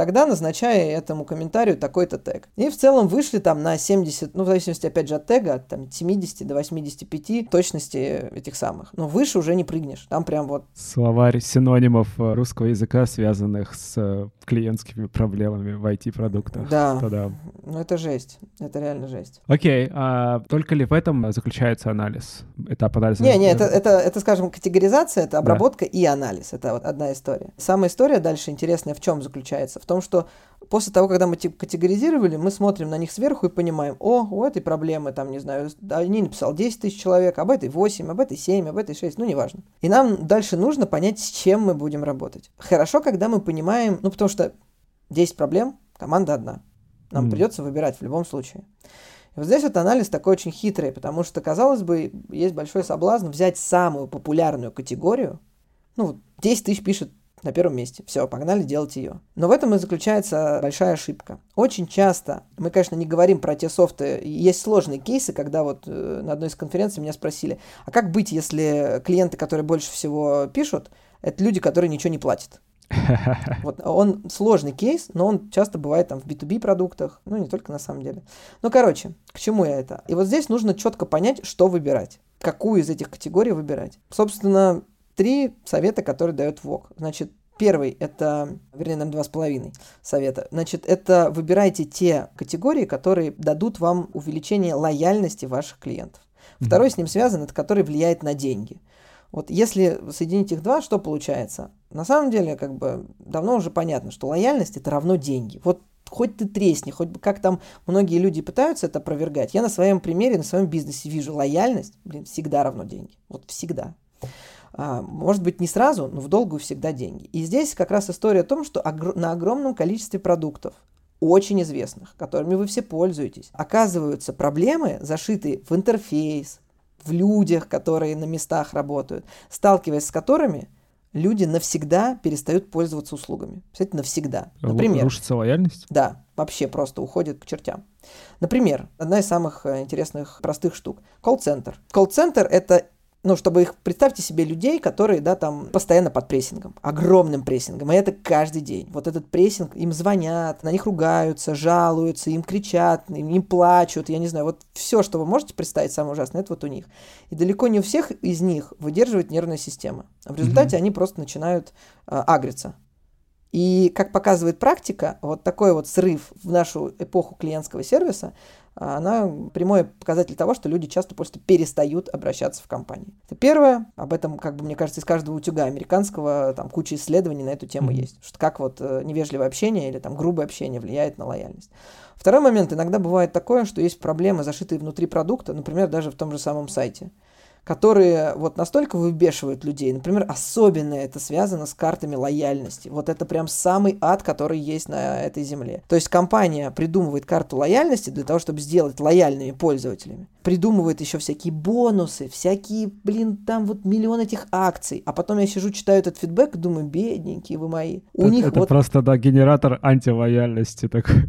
тогда назначай этому комментарию такой-то тег. И в целом вышли там на 70, ну, в зависимости, опять же, от тега, от там, 70 до 85 точности этих самых. Но выше уже не прыгнешь. Там прям вот... Словарь синонимов э, русского языка, связанных с э, клиентскими проблемами в IT-продуктах. Да. Тогда. Ну, это жесть. Это реально жесть. Окей. А только ли в этом заключается анализ? Этап анализа? Не, не, это, это, это, скажем, категоризация, это обработка да. и анализ. Это вот одна история. Самая история дальше интересная в чем заключается? В том, что после того, когда мы типа категоризировали, мы смотрим на них сверху и понимаем, о, у этой проблемы, там, не знаю, они написал 10 тысяч человек, об этой 8, об этой 7, об этой 6, ну, неважно. И нам дальше нужно понять, с чем мы будем работать. Хорошо, когда мы понимаем, ну, потому что 10 проблем, команда одна. Нам mm. придется выбирать в любом случае. И вот здесь вот анализ такой очень хитрый, потому что, казалось бы, есть большой соблазн взять самую популярную категорию, ну, 10 тысяч пишет на первом месте. Все, погнали делать ее. Но в этом и заключается большая ошибка. Очень часто, мы, конечно, не говорим про те софты, есть сложные кейсы, когда вот э, на одной из конференций меня спросили, а как быть, если клиенты, которые больше всего пишут, это люди, которые ничего не платят? Вот он сложный кейс, но он часто бывает там в B2B продуктах, ну не только на самом деле. Ну, короче, к чему я это? И вот здесь нужно четко понять, что выбирать. Какую из этих категорий выбирать. Собственно, три совета, которые дает ВОК. Значит, Первый – это, вернее, нам два с половиной совета. Значит, это выбирайте те категории, которые дадут вам увеличение лояльности ваших клиентов. Второй с ним связан, это который влияет на деньги. Вот если соединить их два, что получается? На самом деле, как бы давно уже понятно, что лояльность это равно деньги. Вот хоть ты тресни, хоть бы как там многие люди пытаются это опровергать. Я на своем примере, на своем бизнесе вижу лояльность, блин, всегда равно деньги. Вот всегда. А, может быть, не сразу, но в долгую всегда деньги. И здесь как раз история о том, что на огромном количестве продуктов, очень известных, которыми вы все пользуетесь, оказываются проблемы, зашитые в интерфейс, в людях, которые на местах работают, сталкиваясь с которыми люди навсегда перестают пользоваться услугами. Кстати, навсегда. Например. Рушится лояльность? Да, вообще просто уходит к чертям. Например, одна из самых э, интересных простых штук. Колл-центр. Колл-центр — это ну, чтобы их, представьте себе людей, которые, да, там, постоянно под прессингом, огромным прессингом, и это каждый день. Вот этот прессинг, им звонят, на них ругаются, жалуются, им кричат, им, им плачут, я не знаю, вот все, что вы можете представить, самое ужасное, это вот у них. И далеко не у всех из них выдерживает нервная система. А в результате mm-hmm. они просто начинают э, агриться. И, как показывает практика, вот такой вот срыв в нашу эпоху клиентского сервиса – а она прямой показатель того, что люди часто просто перестают обращаться в компании. Это первое. Об этом, как бы, мне кажется, из каждого утюга американского там куча исследований на эту тему mm-hmm. есть. Что как вот э, невежливое общение или там грубое общение влияет на лояльность. Второй момент. Иногда бывает такое, что есть проблемы, зашитые внутри продукта, например, даже в том же самом сайте которые вот настолько выбешивают людей. Например, особенно это связано с картами лояльности. Вот это прям самый ад, который есть на этой земле. То есть компания придумывает карту лояльности для того, чтобы сделать лояльными пользователями. Придумывает еще всякие бонусы, всякие, блин, там вот миллион этих акций. А потом я сижу, читаю этот фидбэк и думаю, бедненькие вы мои. У это, них это вот... просто, да, генератор антилояльности такой.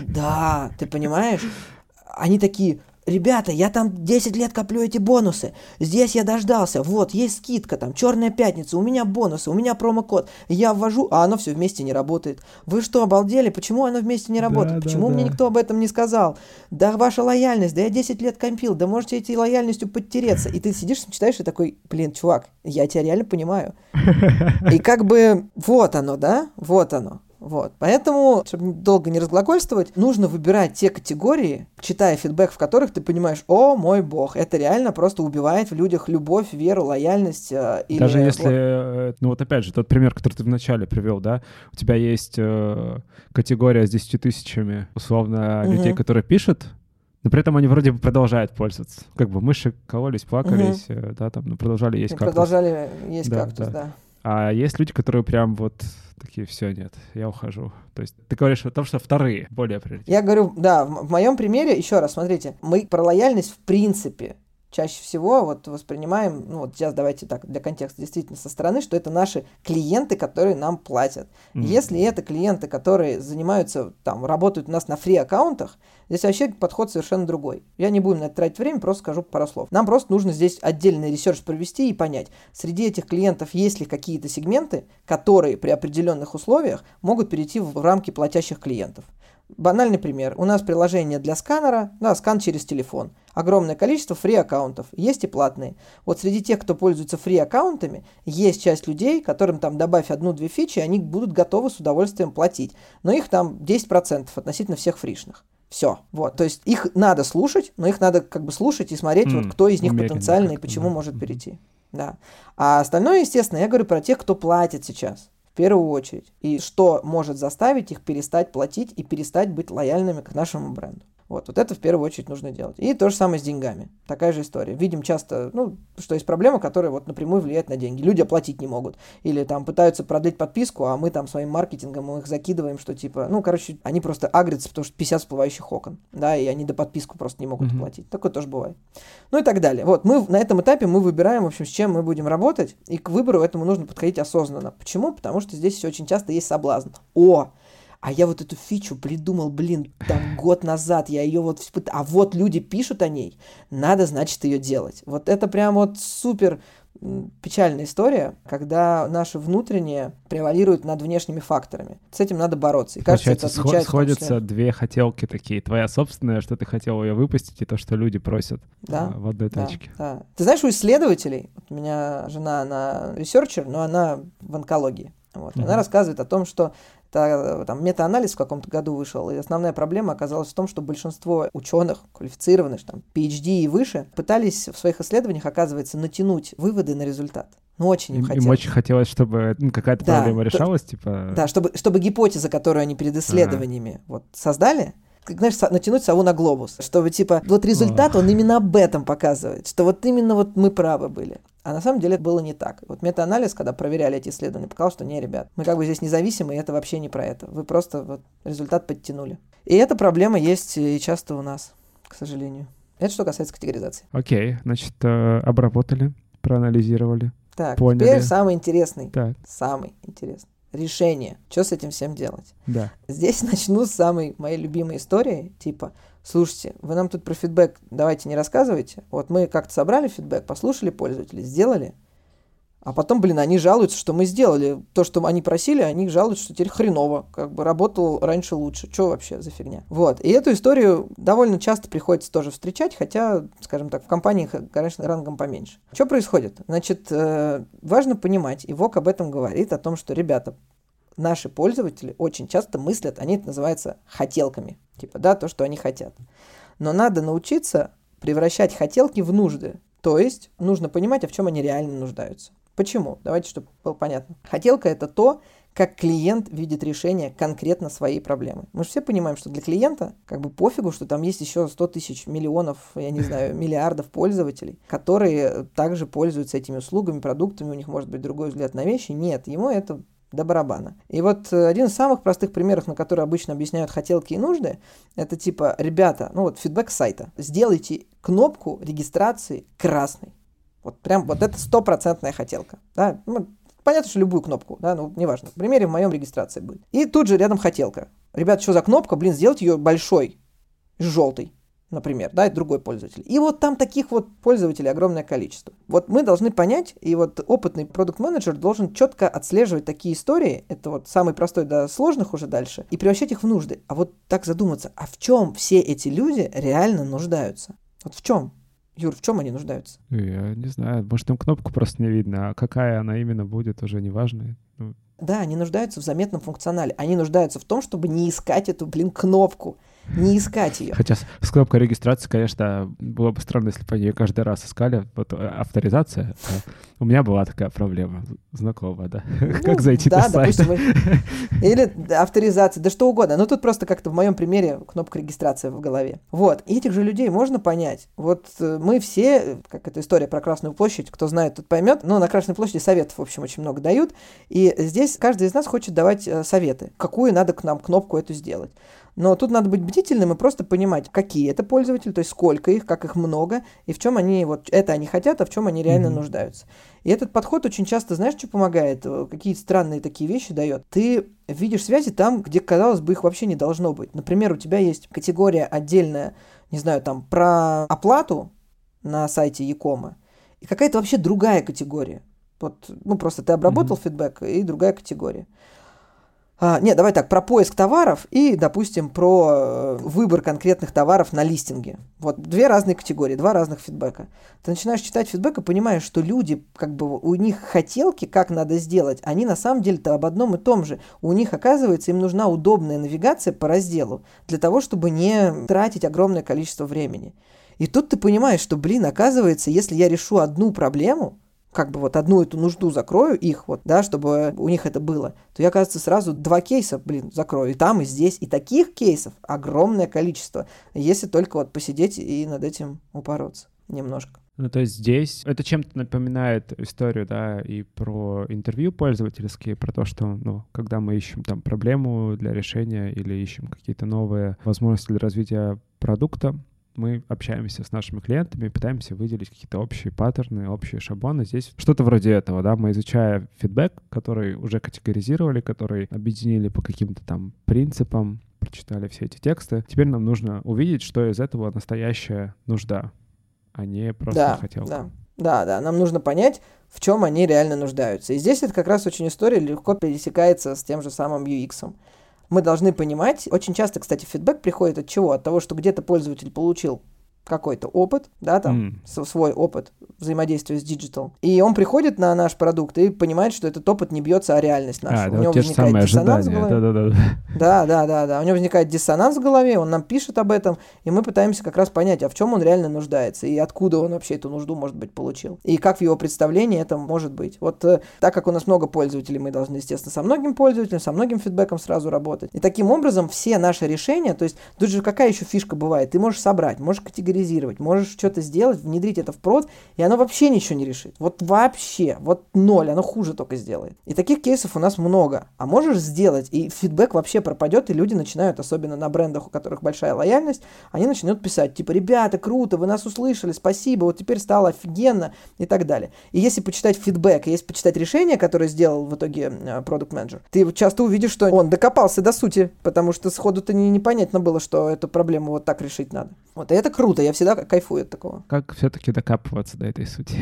Да, ты понимаешь? Они такие, ребята, я там 10 лет коплю эти бонусы, здесь я дождался, вот, есть скидка там, черная пятница, у меня бонусы, у меня промокод, я ввожу, а оно все вместе не работает. Вы что, обалдели? Почему оно вместе не работает? Да, Почему да, мне да. никто об этом не сказал? Да ваша лояльность, да я 10 лет компил, да можете этой лояльностью подтереться. И ты сидишь, читаешь и такой, блин, чувак, я тебя реально понимаю. И как бы вот оно, да, вот оно. Вот. Поэтому, чтобы долго не разглагольствовать, нужно выбирать те категории, читая фидбэк, в которых ты понимаешь, о мой бог, это реально просто убивает в людях любовь, веру, лояльность. Э, или... Даже если, э, ну вот опять же, тот пример, который ты вначале привел, да, у тебя есть э, категория с 10 тысячами, условно, угу. людей, которые пишут, но при этом они вроде бы продолжают пользоваться. Как бы мыши кололись, плакались, угу. да, там, но продолжали есть кактус. Продолжали есть да, кактус, да. да. А есть люди, которые прям вот такие, все, нет, я ухожу. То есть ты говоришь о том, что вторые более приоритетные. Я говорю, да, в моем примере, еще раз, смотрите, мы про лояльность в принципе чаще всего вот воспринимаем, ну вот сейчас давайте так, для контекста действительно со стороны, что это наши клиенты, которые нам платят. Mm-hmm. Если это клиенты, которые занимаются, там, работают у нас на free-аккаунтах, здесь вообще подход совершенно другой. Я не буду на это тратить время, просто скажу пару слов. Нам просто нужно здесь отдельный research провести и понять, среди этих клиентов есть ли какие-то сегменты, которые при определенных условиях могут перейти в рамки платящих клиентов. Банальный пример. У нас приложение для сканера, да, скан через телефон. Огромное количество free-аккаунтов, есть и платные. Вот среди тех, кто пользуется фри-аккаунтами, есть часть людей, которым там добавь одну-две фичи, они будут готовы с удовольствием платить. Но их там 10% относительно всех фришных. Все. Вот. То есть их надо слушать, но их надо как бы слушать и смотреть, mm, вот кто из них потенциально и почему да. может перейти. Да. А остальное, естественно, я говорю про тех, кто платит сейчас первую очередь. И что может заставить их перестать платить и перестать быть лояльными к нашему бренду. Вот, вот это в первую очередь нужно делать. И то же самое с деньгами. Такая же история. Видим часто, ну, что есть проблема, которая вот напрямую влияет на деньги. Люди оплатить не могут. Или там пытаются продлить подписку, а мы там своим маркетингом их закидываем, что типа, ну, короче, они просто агрятся, потому что 50 всплывающих окон, да, и они до подписку просто не могут mm-hmm. оплатить. Такое тоже бывает. Ну и так далее. Вот, мы на этом этапе мы выбираем, в общем, с чем мы будем работать, и к выбору этому нужно подходить осознанно. Почему? Потому что здесь очень часто есть соблазн. О, а я вот эту фичу придумал, блин, там год назад, я ее вот... А вот люди пишут о ней, надо, значит, ее делать. Вот это прям вот супер печальная история, когда наше внутреннее превалирует над внешними факторами. С этим надо бороться. И кажется, Получается, это сходятся две хотелки такие. Твоя собственная, что ты хотел ее выпустить, и то, что люди просят да, в одной да, точке. Да. Ты знаешь, у исследователей, вот у меня жена, она researcher, но она в онкологии. Вот. Mm-hmm. Она рассказывает о том, что это, там, метаанализ в каком-то году вышел, и основная проблема оказалась в том, что большинство ученых, квалифицированных, там, PhD и выше, пытались в своих исследованиях, оказывается, натянуть выводы на результат. Ну, очень им, им хотелось. Им очень хотелось, чтобы ну, какая-то да, проблема решалась, то, типа... Да, чтобы, чтобы гипотеза, которую они перед исследованиями а. вот, создали, как, знаешь, натянуть сову на глобус, чтобы, типа, вот результат, он именно об этом показывает, что вот именно вот мы правы были. А на самом деле это было не так. Вот метаанализ, когда проверяли эти исследования, показал, что не, ребят, мы как бы здесь независимы, и это вообще не про это. Вы просто вот результат подтянули. И эта проблема есть и часто у нас, к сожалению. Это что касается категоризации. Окей, okay, значит, э, обработали, проанализировали. Так, поняли. теперь самый интересный. Так. Самый интересный решение. Что с этим всем делать? Да. Здесь начну с самой моей любимой истории, типа, слушайте, вы нам тут про фидбэк давайте не рассказывайте. Вот мы как-то собрали фидбэк, послушали пользователей, сделали, а потом, блин, они жалуются, что мы сделали то, что они просили, они жалуются, что теперь хреново, как бы работал раньше лучше. Что вообще за фигня? Вот. И эту историю довольно часто приходится тоже встречать, хотя, скажем так, в компаниях, конечно, рангом поменьше. Что происходит? Значит, э, важно понимать, и ВОК об этом говорит, о том, что, ребята, наши пользователи очень часто мыслят, они это называются хотелками, типа, да, то, что они хотят. Но надо научиться превращать хотелки в нужды. То есть нужно понимать, а в чем они реально нуждаются. Почему? Давайте, чтобы было понятно. Хотелка – это то, как клиент видит решение конкретно своей проблемы. Мы же все понимаем, что для клиента как бы пофигу, что там есть еще 100 тысяч миллионов, я не знаю, миллиардов пользователей, которые также пользуются этими услугами, продуктами, у них может быть другой взгляд на вещи. Нет, ему это до барабана. И вот э, один из самых простых примеров, на которые обычно объясняют хотелки и нужды, это типа, ребята, ну вот фидбэк сайта, сделайте кнопку регистрации красной. Вот прям вот это стопроцентная хотелка. Да? Ну, понятно, что любую кнопку, да, ну, неважно. В примере в моем регистрации будет. И тут же рядом хотелка. Ребят, что за кнопка? Блин, сделайте ее большой, желтый, например, да, это другой пользователь. И вот там таких вот пользователей огромное количество. Вот мы должны понять, и вот опытный продукт-менеджер должен четко отслеживать такие истории, это вот самый простой до сложных уже дальше, и превращать их в нужды. А вот так задуматься, а в чем все эти люди реально нуждаются? Вот в чем? Юр, в чем они нуждаются? Я не знаю. Может, им кнопку просто не видно, а какая она именно будет, уже не важно. Ну... Да, они нуждаются в заметном функционале. Они нуждаются в том, чтобы не искать эту, блин, кнопку не искать ее. Хотя с кнопкой регистрации, конечно, было бы странно, если бы они ее каждый раз искали. Вот э, авторизация. У меня была такая проблема знакомая, да. Ну, как зайти да, на сайт? Допустим, или авторизация, да что угодно. Но тут просто как-то в моем примере кнопка регистрации в голове. Вот. И этих же людей можно понять. Вот э, мы все, как эта история про Красную площадь, кто знает, тот поймет. Но на Красной площади советов, в общем, очень много дают. И здесь каждый из нас хочет давать э, советы, какую надо к нам кнопку эту сделать. Но тут надо быть бдительным и просто понимать, какие это пользователи, то есть сколько их, как их много, и в чем они, вот это они хотят, а в чем они реально mm-hmm. нуждаются. И этот подход очень часто, знаешь, что помогает? Э, какие странные такие вещи дает. Ты видишь связи там, где, казалось бы, их вообще не должно быть. Например, у тебя есть категория отдельная, не знаю, там, про оплату на сайте Якома, и какая-то вообще другая категория. Вот, ну, просто ты обработал mm-hmm. фидбэк, и другая категория. А, нет, давай так, про поиск товаров и, допустим, про э, выбор конкретных товаров на листинге. Вот две разные категории, два разных фидбэка. Ты начинаешь читать фидбэк и понимаешь, что люди, как бы у них хотелки, как надо сделать, они на самом деле-то об одном и том же. У них, оказывается, им нужна удобная навигация по разделу для того, чтобы не тратить огромное количество времени. И тут ты понимаешь, что, блин, оказывается, если я решу одну проблему, как бы вот одну эту нужду закрою их, вот, да, чтобы у них это было, то я, кажется, сразу два кейса, блин, закрою. И там, и здесь. И таких кейсов огромное количество, если только вот посидеть и над этим упороться немножко. Ну, то есть здесь это чем-то напоминает историю, да, и про интервью пользовательские, про то, что, ну, когда мы ищем там проблему для решения или ищем какие-то новые возможности для развития продукта, мы общаемся с нашими клиентами, пытаемся выделить какие-то общие паттерны, общие шаблоны. Здесь что-то вроде этого, да, мы изучая фидбэк, который уже категоризировали, который объединили по каким-то там принципам, прочитали все эти тексты. Теперь нам нужно увидеть, что из этого настоящая нужда, а не просто да, хотелка. Да. Да, да, нам нужно понять, в чем они реально нуждаются. И здесь это как раз очень история легко пересекается с тем же самым UX мы должны понимать, очень часто, кстати, фидбэк приходит от чего? От того, что где-то пользователь получил какой-то опыт, да, там, mm. свой опыт взаимодействия с digital. И он приходит на наш продукт и понимает, что этот опыт не бьется о реальность нашу. А, да, У него вот возникает диссонанс ожидания. в голове. Да, да, да. да, да, да, да. У него возникает диссонанс в голове, он нам пишет об этом, и мы пытаемся как раз понять, а в чем он реально нуждается, и откуда он вообще эту нужду, может быть, получил. И как в его представлении это может быть. Вот э, так как у нас много пользователей, мы должны, естественно, со многим пользователем, со многим фидбэком сразу работать. И таким образом все наши решения, то есть тут же какая еще фишка бывает? Ты можешь собрать, можешь категоризировать, категоризировать, можешь что-то сделать, внедрить это в прод, и оно вообще ничего не решит. Вот вообще, вот ноль, оно хуже только сделает. И таких кейсов у нас много. А можешь сделать, и фидбэк вообще пропадет, и люди начинают, особенно на брендах, у которых большая лояльность, они начнут писать, типа, ребята, круто, вы нас услышали, спасибо, вот теперь стало офигенно, и так далее. И если почитать фидбэк, если почитать решение, которое сделал в итоге продукт менеджер ты часто увидишь, что он докопался до сути, потому что сходу-то не, непонятно было, что эту проблему вот так решить надо. Вот, и это круто, я всегда кайфую от такого. Как все-таки докапываться до этой сути?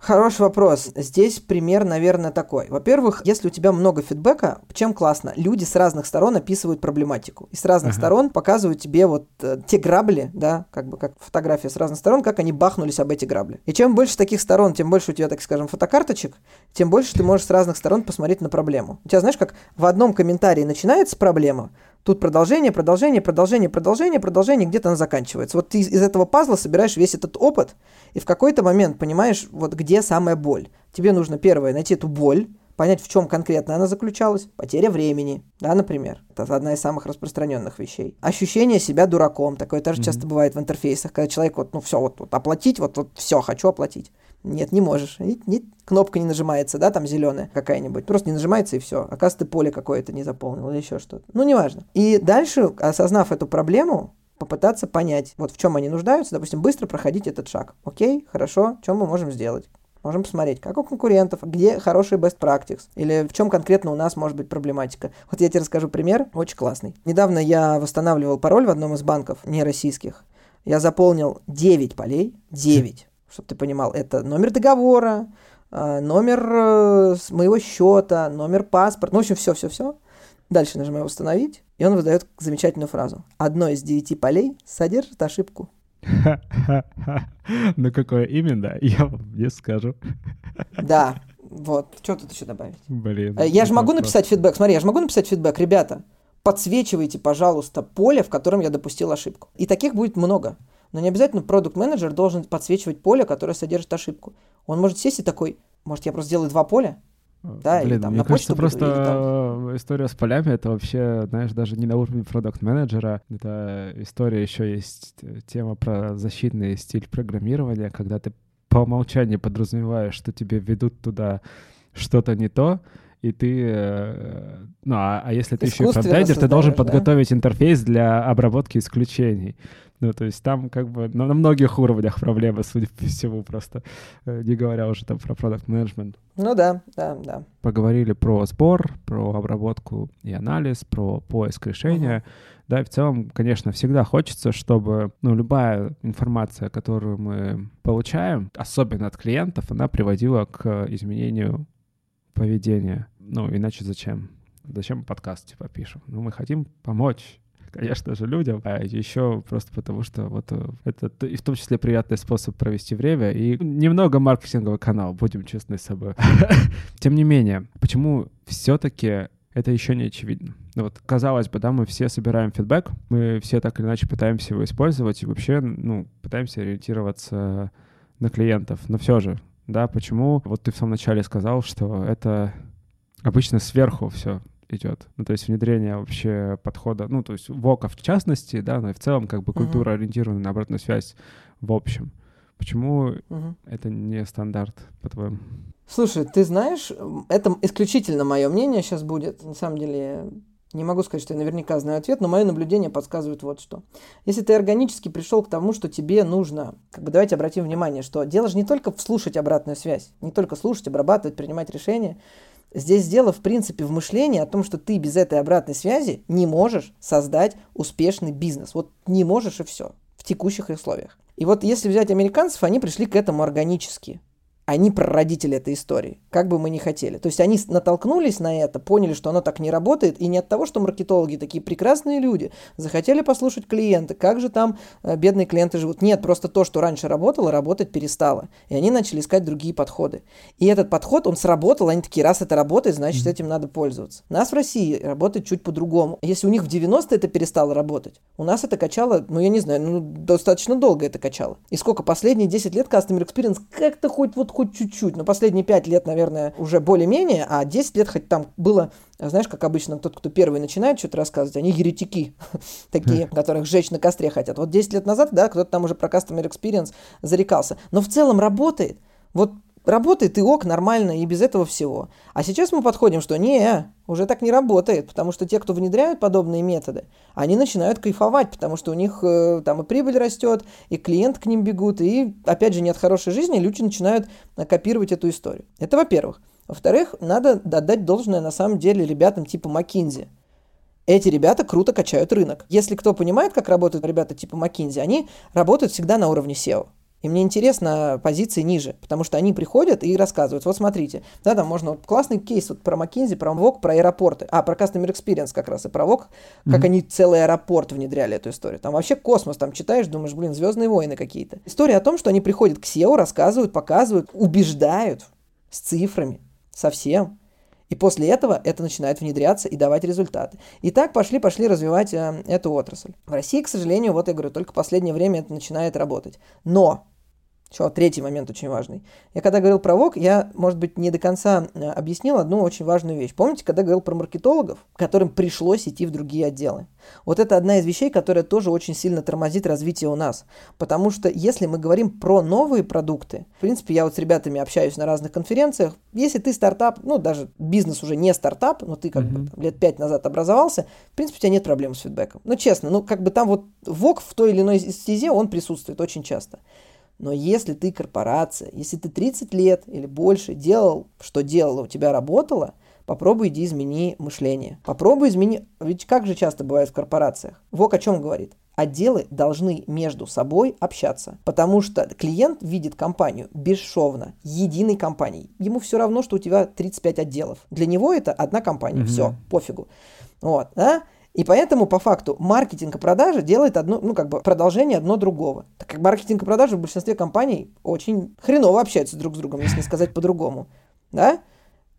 Хороший вопрос. Здесь пример, наверное, такой. Во-первых, если у тебя много фидбэка, чем классно? Люди с разных сторон описывают проблематику. И с разных ага. сторон показывают тебе вот э, те грабли, да, как бы как фотография с разных сторон, как они бахнулись об эти грабли. И чем больше таких сторон, тем больше у тебя, так скажем, фотокарточек, тем больше ты можешь с разных сторон посмотреть на проблему. У тебя, знаешь, как в одном комментарии начинается проблема, Тут продолжение, продолжение, продолжение, продолжение, продолжение, где-то она заканчивается. Вот ты из этого пазла собираешь весь этот опыт, и в какой-то момент понимаешь, вот где самая боль. Тебе нужно первое найти эту боль, понять, в чем конкретно она заключалась. Потеря времени, да, например. Это одна из самых распространенных вещей. Ощущение себя дураком. Такое тоже mm-hmm. часто бывает в интерфейсах, когда человек вот, ну все, вот, вот оплатить, вот, вот все, хочу оплатить. Нет, не можешь. И, не, кнопка не нажимается, да, там зеленая какая-нибудь. Просто не нажимается и все. Оказывается, ты поле какое-то не заполнил или еще что-то. Ну, неважно. И дальше, осознав эту проблему, попытаться понять, вот в чем они нуждаются, допустим, быстро проходить этот шаг. Окей, хорошо, что мы можем сделать? Можем посмотреть, как у конкурентов, где хороший best practice, или в чем конкретно у нас может быть проблематика. Вот я тебе расскажу пример, очень классный. Недавно я восстанавливал пароль в одном из банков, не российских. Я заполнил 9 полей, 9 чтобы ты понимал, это номер договора, а, номер э, моего счета, номер паспорта, ну, в общем, все-все-все. Дальше нажимаю «Установить», и он выдает замечательную фразу. Одно из девяти полей содержит ошибку. Ну, какое именно, я вам не скажу. Да, вот. Что тут еще добавить? Блин. Э, я же могу написать фидбэк. Смотри, я же могу написать фидбэк. Ребята, подсвечивайте, пожалуйста, поле, в котором я допустил ошибку. И таких будет много. Но не обязательно продукт менеджер должен подсвечивать поле, которое содержит ошибку. Он может сесть и такой, может, я просто сделаю два поля? Да, Блин, или там мне на кажется, просто буду, там... история с полями это вообще, знаешь, даже не на уровне продукт менеджера Это история еще есть тема про защитный стиль программирования, когда ты по умолчанию подразумеваешь, что тебе ведут туда что-то не то, и ты... Э, ну, а, а если ты еще и фронтендер, ты должен да? подготовить интерфейс для обработки исключений. Ну, то есть там как бы на, на многих уровнях проблемы, судя по всему, просто э, не говоря уже там про продукт менеджмент. Ну да, да, да. Поговорили про сбор, про обработку и анализ, про поиск решения. Uh-huh. Да, и в целом, конечно, всегда хочется, чтобы ну, любая информация, которую мы получаем, особенно от клиентов, она приводила к изменению поведения. Ну, иначе зачем? Зачем подкаст типа пишем? Ну, мы хотим помочь конечно же, людям, а еще просто потому, что вот э, это и в том числе приятный способ провести время и немного маркетинговый канал, будем честны с собой. Тем не менее, почему все-таки это еще не очевидно. Ну вот, казалось бы, да, мы все собираем фидбэк, мы все так или иначе пытаемся его использовать и вообще, ну, пытаемся ориентироваться на клиентов. Но все же, да, почему? Вот ты в самом начале сказал, что это обычно сверху все идет. Ну, то есть внедрение вообще подхода, ну, то есть ВОКа в частности, да, но и в целом как бы культура, uh-huh. ориентированная на обратную связь в общем. Почему uh-huh. это не стандарт, по-твоему? Слушай, ты знаешь, это исключительно мое мнение сейчас будет. На самом деле, не могу сказать, что я наверняка знаю ответ, но мое наблюдение подсказывает вот что. Если ты органически пришел к тому, что тебе нужно, как бы давайте обратим внимание, что дело же не только в слушать обратную связь, не только слушать, обрабатывать, принимать решения, Здесь дело, в принципе, в мышлении о том, что ты без этой обратной связи не можешь создать успешный бизнес. Вот не можешь и все в текущих условиях. И вот если взять американцев, они пришли к этому органически они прародители этой истории, как бы мы ни хотели. То есть они натолкнулись на это, поняли, что оно так не работает, и не от того, что маркетологи такие прекрасные люди, захотели послушать клиента, как же там э, бедные клиенты живут. Нет, просто то, что раньше работало, работать перестало. И они начали искать другие подходы. И этот подход, он сработал, они такие, раз это работает, значит, этим надо пользоваться. У нас в России работает чуть по-другому. Если у них в 90-е это перестало работать, у нас это качало, ну, я не знаю, ну, достаточно долго это качало. И сколько последние 10 лет Customer Experience как-то хоть вот хоть чуть-чуть, но последние 5 лет, наверное, уже более-менее, а 10 лет хоть там было, знаешь, как обычно, тот, кто первый начинает что-то рассказывать, они еретики, такие, которых сжечь на костре хотят. Вот 10 лет назад, да, кто-то там уже про Customer Experience зарекался. Но в целом работает. Вот работает и ок, нормально, и без этого всего. А сейчас мы подходим, что не, уже так не работает, потому что те, кто внедряют подобные методы, они начинают кайфовать, потому что у них э, там и прибыль растет, и клиент к ним бегут, и опять же нет хорошей жизни, люди начинают э, копировать эту историю. Это во-первых. Во-вторых, надо отдать должное на самом деле ребятам типа McKinsey. Эти ребята круто качают рынок. Если кто понимает, как работают ребята типа McKinsey, они работают всегда на уровне SEO. И мне интересно позиции ниже, потому что они приходят и рассказывают, вот смотрите, да, там можно, вот классный кейс вот про McKinsey, про VOG, про аэропорты, а, про Customer Experience как раз, и про VOG, mm-hmm. как они целый аэропорт внедряли эту историю. Там вообще космос, там читаешь, думаешь, блин, Звездные войны какие-то. История о том, что они приходят к SEO, рассказывают, показывают, убеждают с цифрами, совсем. И после этого это начинает внедряться и давать результаты. И так пошли-пошли развивать э, эту отрасль. В России, к сожалению, вот я говорю, только в последнее время это начинает работать. Но еще третий момент очень важный. Я когда говорил про ВОК, я, может быть, не до конца э, объяснил одну очень важную вещь. Помните, когда говорил про маркетологов, которым пришлось идти в другие отделы? Вот это одна из вещей, которая тоже очень сильно тормозит развитие у нас. Потому что если мы говорим про новые продукты, в принципе, я вот с ребятами общаюсь на разных конференциях, если ты стартап, ну, даже бизнес уже не стартап, но ты как mm-hmm. бы лет пять назад образовался, в принципе, у тебя нет проблем с фидбэком. Ну, честно, ну, как бы там вот ВОК в той или иной стезе, он присутствует очень часто. Но если ты корпорация, если ты 30 лет или больше делал, что делала, у тебя работало, попробуй иди измени мышление. Попробуй измени... Ведь как же часто бывает в корпорациях? ВОК о чем говорит? Отделы должны между собой общаться, потому что клиент видит компанию бесшовно, единой компанией. Ему все равно, что у тебя 35 отделов. Для него это одна компания, mm-hmm. все, пофигу. Вот, да? И поэтому, по факту, маркетинг и продажи делает одно, ну, как бы продолжение одно другого. Так как маркетинг и продажи в большинстве компаний очень хреново общаются друг с другом, если не сказать по-другому. Да?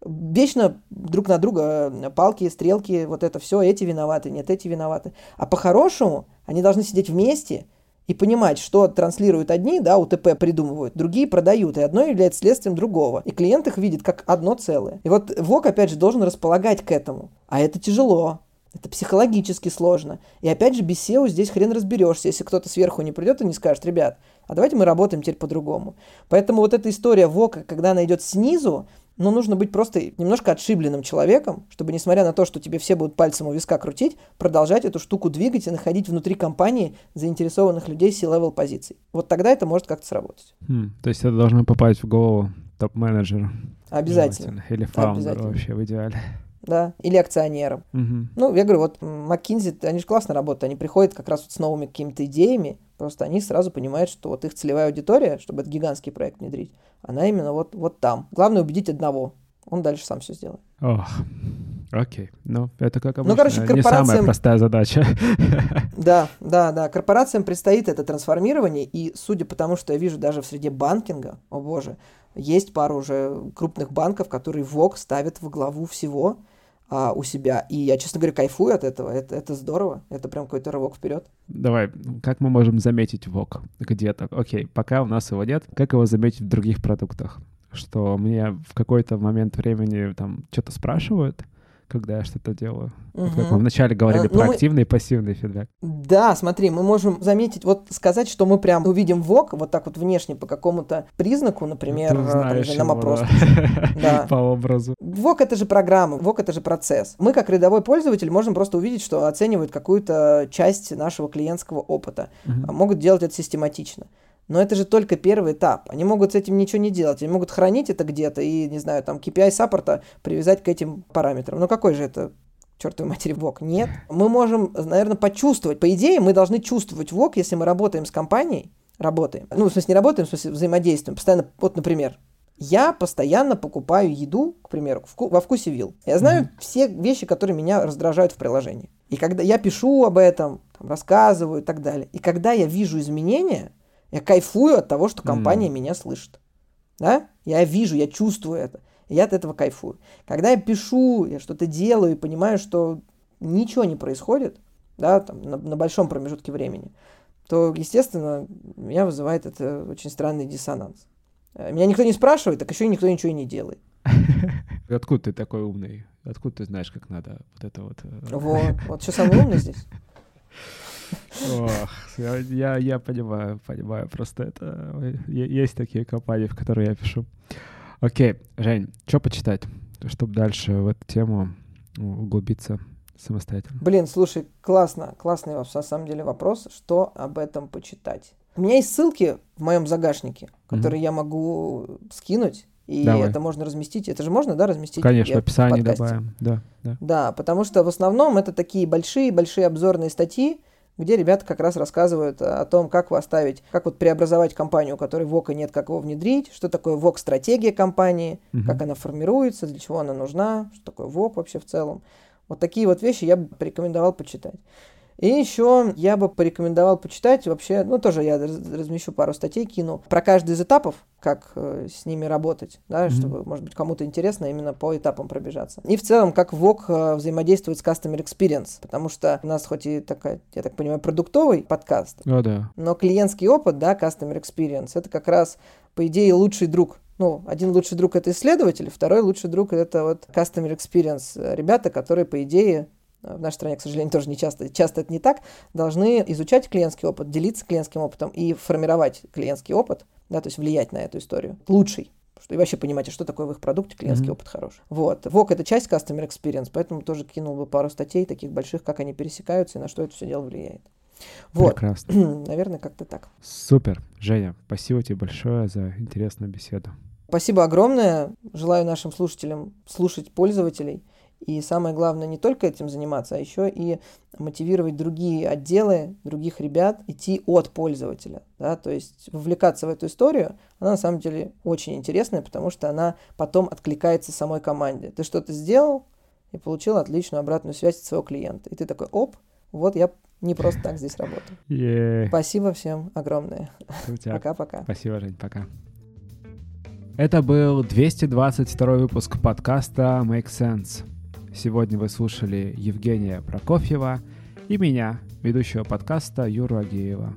Вечно друг на друга э, палки, стрелки, вот это все, эти виноваты, нет, эти виноваты. А по-хорошему они должны сидеть вместе и понимать, что транслируют одни, да, УТП придумывают, другие продают, и одно является следствием другого. И клиент их видит как одно целое. И вот ВОК, опять же, должен располагать к этому. А это тяжело. Это психологически сложно. И опять же, без SEO здесь хрен разберешься, если кто-то сверху не придет и не скажет, ребят, а давайте мы работаем теперь по-другому. Поэтому вот эта история ВОКа, когда она идет снизу, но нужно быть просто немножко отшибленным человеком, чтобы, несмотря на то, что тебе все будут пальцем у виска крутить, продолжать эту штуку двигать и находить внутри компании заинтересованных людей C-level позиций. Вот тогда это может как-то сработать. Хм, то есть это должно попасть в голову топ-менеджера. Обязательно. Или фаундеру вообще в идеале да, или акционерам. Угу. Ну, я говорю, вот McKinsey, они же классно работают, они приходят как раз вот с новыми какими-то идеями, просто они сразу понимают, что вот их целевая аудитория, чтобы этот гигантский проект внедрить, она именно вот, вот там. Главное убедить одного, он дальше сам все сделает. Ох, окей. Ну, это как обычно ну, короче, корпорациям... не самая простая задача. Да, да, да. Корпорациям предстоит это трансформирование, и судя по тому, что я вижу даже в среде банкинга, о боже, есть пару уже крупных банков, которые ВОК ставят в главу всего, а, у себя. И я, честно говоря, кайфую от этого. Это, это здорово. Это прям какой-то рывок вперед. Давай, как мы можем заметить ВОК где-то? Окей, пока у нас его нет, как его заметить в других продуктах? Что мне в какой-то момент времени там что-то спрашивают, когда я что-то делаю. Угу. Вот как мы вначале говорили а, про ну, активный мы... и пассивный фидбэк. Да, смотри, мы можем заметить, вот сказать, что мы прям увидим ВОК вот так вот внешне по какому-то признаку, например, Ты знаешь там, нам опрос. Да. По образу. ВОК это же программа, ВОК это же процесс. Мы как рядовой пользователь можем просто увидеть, что оценивают какую-то часть нашего клиентского опыта. Угу. Могут делать это систематично. Но это же только первый этап. Они могут с этим ничего не делать. Они могут хранить это где-то и, не знаю, там KPI саппорта привязать к этим параметрам. Но какой же это чертовой матери ВОК? Нет. Мы можем, наверное, почувствовать. По идее, мы должны чувствовать ВОК, если мы работаем с компанией, работаем. Ну, в смысле, не работаем, в смысле, взаимодействуем. Постоянно, вот, например, я постоянно покупаю еду, к примеру, во вкусе вилл. Я знаю mm-hmm. все вещи, которые меня раздражают в приложении. И когда я пишу об этом, там, рассказываю и так далее, и когда я вижу изменения, я кайфую от того, что компания mm. меня слышит. Да? Я вижу, я чувствую это. И я от этого кайфую. Когда я пишу, я что-то делаю и понимаю, что ничего не происходит, да, там, на, на большом промежутке времени, то, естественно, меня вызывает это очень странный диссонанс. Э, меня никто не спрашивает, так еще и никто ничего и не делает. Откуда ты такой умный? Откуда ты знаешь, как надо вот это вот? Э, вот, вот что самый умный здесь. Ох, я, я, понимаю, понимаю. Просто это есть такие компании, в которые я пишу. Окей, Жень, что почитать, чтобы дальше в эту тему углубиться самостоятельно? Блин, слушай, классно, классный на самом деле вопрос, что об этом почитать. У меня есть ссылки в моем загашнике, которые mm-hmm. я могу скинуть, и Давай. это можно разместить. Это же можно, да, разместить? Конечно, в описании в добавим. Да, да. да, потому что в основном это такие большие-большие обзорные статьи, где ребята как раз рассказывают о том, как вы оставить, как вот преобразовать компанию, у которой ВОКа нет, как его внедрить, что такое ВОК-стратегия компании, угу. как она формируется, для чего она нужна, что такое ВОК вообще в целом. Вот такие вот вещи я бы порекомендовал почитать. И еще я бы порекомендовал почитать вообще, ну тоже я размещу пару статей, кину, про каждый из этапов, как э, с ними работать, да, mm-hmm. чтобы, может быть, кому-то интересно именно по этапам пробежаться. И в целом, как ВОК э, взаимодействует с Customer Experience, потому что у нас хоть и такая, я так понимаю, продуктовый подкаст, oh, да. но клиентский опыт, да, Customer Experience, это как раз, по идее, лучший друг ну, один лучший друг это исследователь, второй лучший друг это вот customer experience, ребята, которые, по идее, в нашей стране, к сожалению, тоже не часто, часто это не так, должны изучать клиентский опыт, делиться клиентским опытом и формировать клиентский опыт, да, то есть влиять на эту историю. Лучший. Что, и вообще понимаете, что такое в их продукте клиентский mm-hmm. опыт хороший. Вот. ВОК — это часть Customer Experience, поэтому тоже кинул бы пару статей таких больших, как они пересекаются и на что это все дело влияет. Вот. Прекрасно. Наверное, как-то так. Супер. Женя, спасибо тебе большое за интересную беседу. Спасибо огромное. Желаю нашим слушателям слушать пользователей и самое главное, не только этим заниматься, а еще и мотивировать другие отделы, других ребят идти от пользователя. Да? То есть вовлекаться в эту историю, она на самом деле очень интересная, потому что она потом откликается самой команде. Ты что-то сделал и получил отличную обратную связь от своего клиента. И ты такой, оп, вот я не просто так здесь работаю. Yeah. Спасибо всем огромное. Пока-пока. Спасибо, Жень, пока. Это был 222 выпуск подкаста Make Sense. Сегодня вы слушали Евгения Прокофьева и меня, ведущего подкаста Юру Агеева.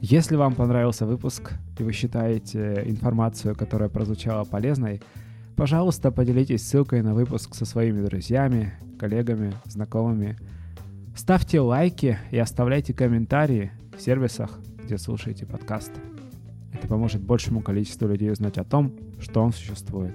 Если вам понравился выпуск и вы считаете информацию, которая прозвучала полезной, пожалуйста, поделитесь ссылкой на выпуск со своими друзьями, коллегами, знакомыми. Ставьте лайки и оставляйте комментарии в сервисах, где слушаете подкаст. Это поможет большему количеству людей узнать о том, что он существует.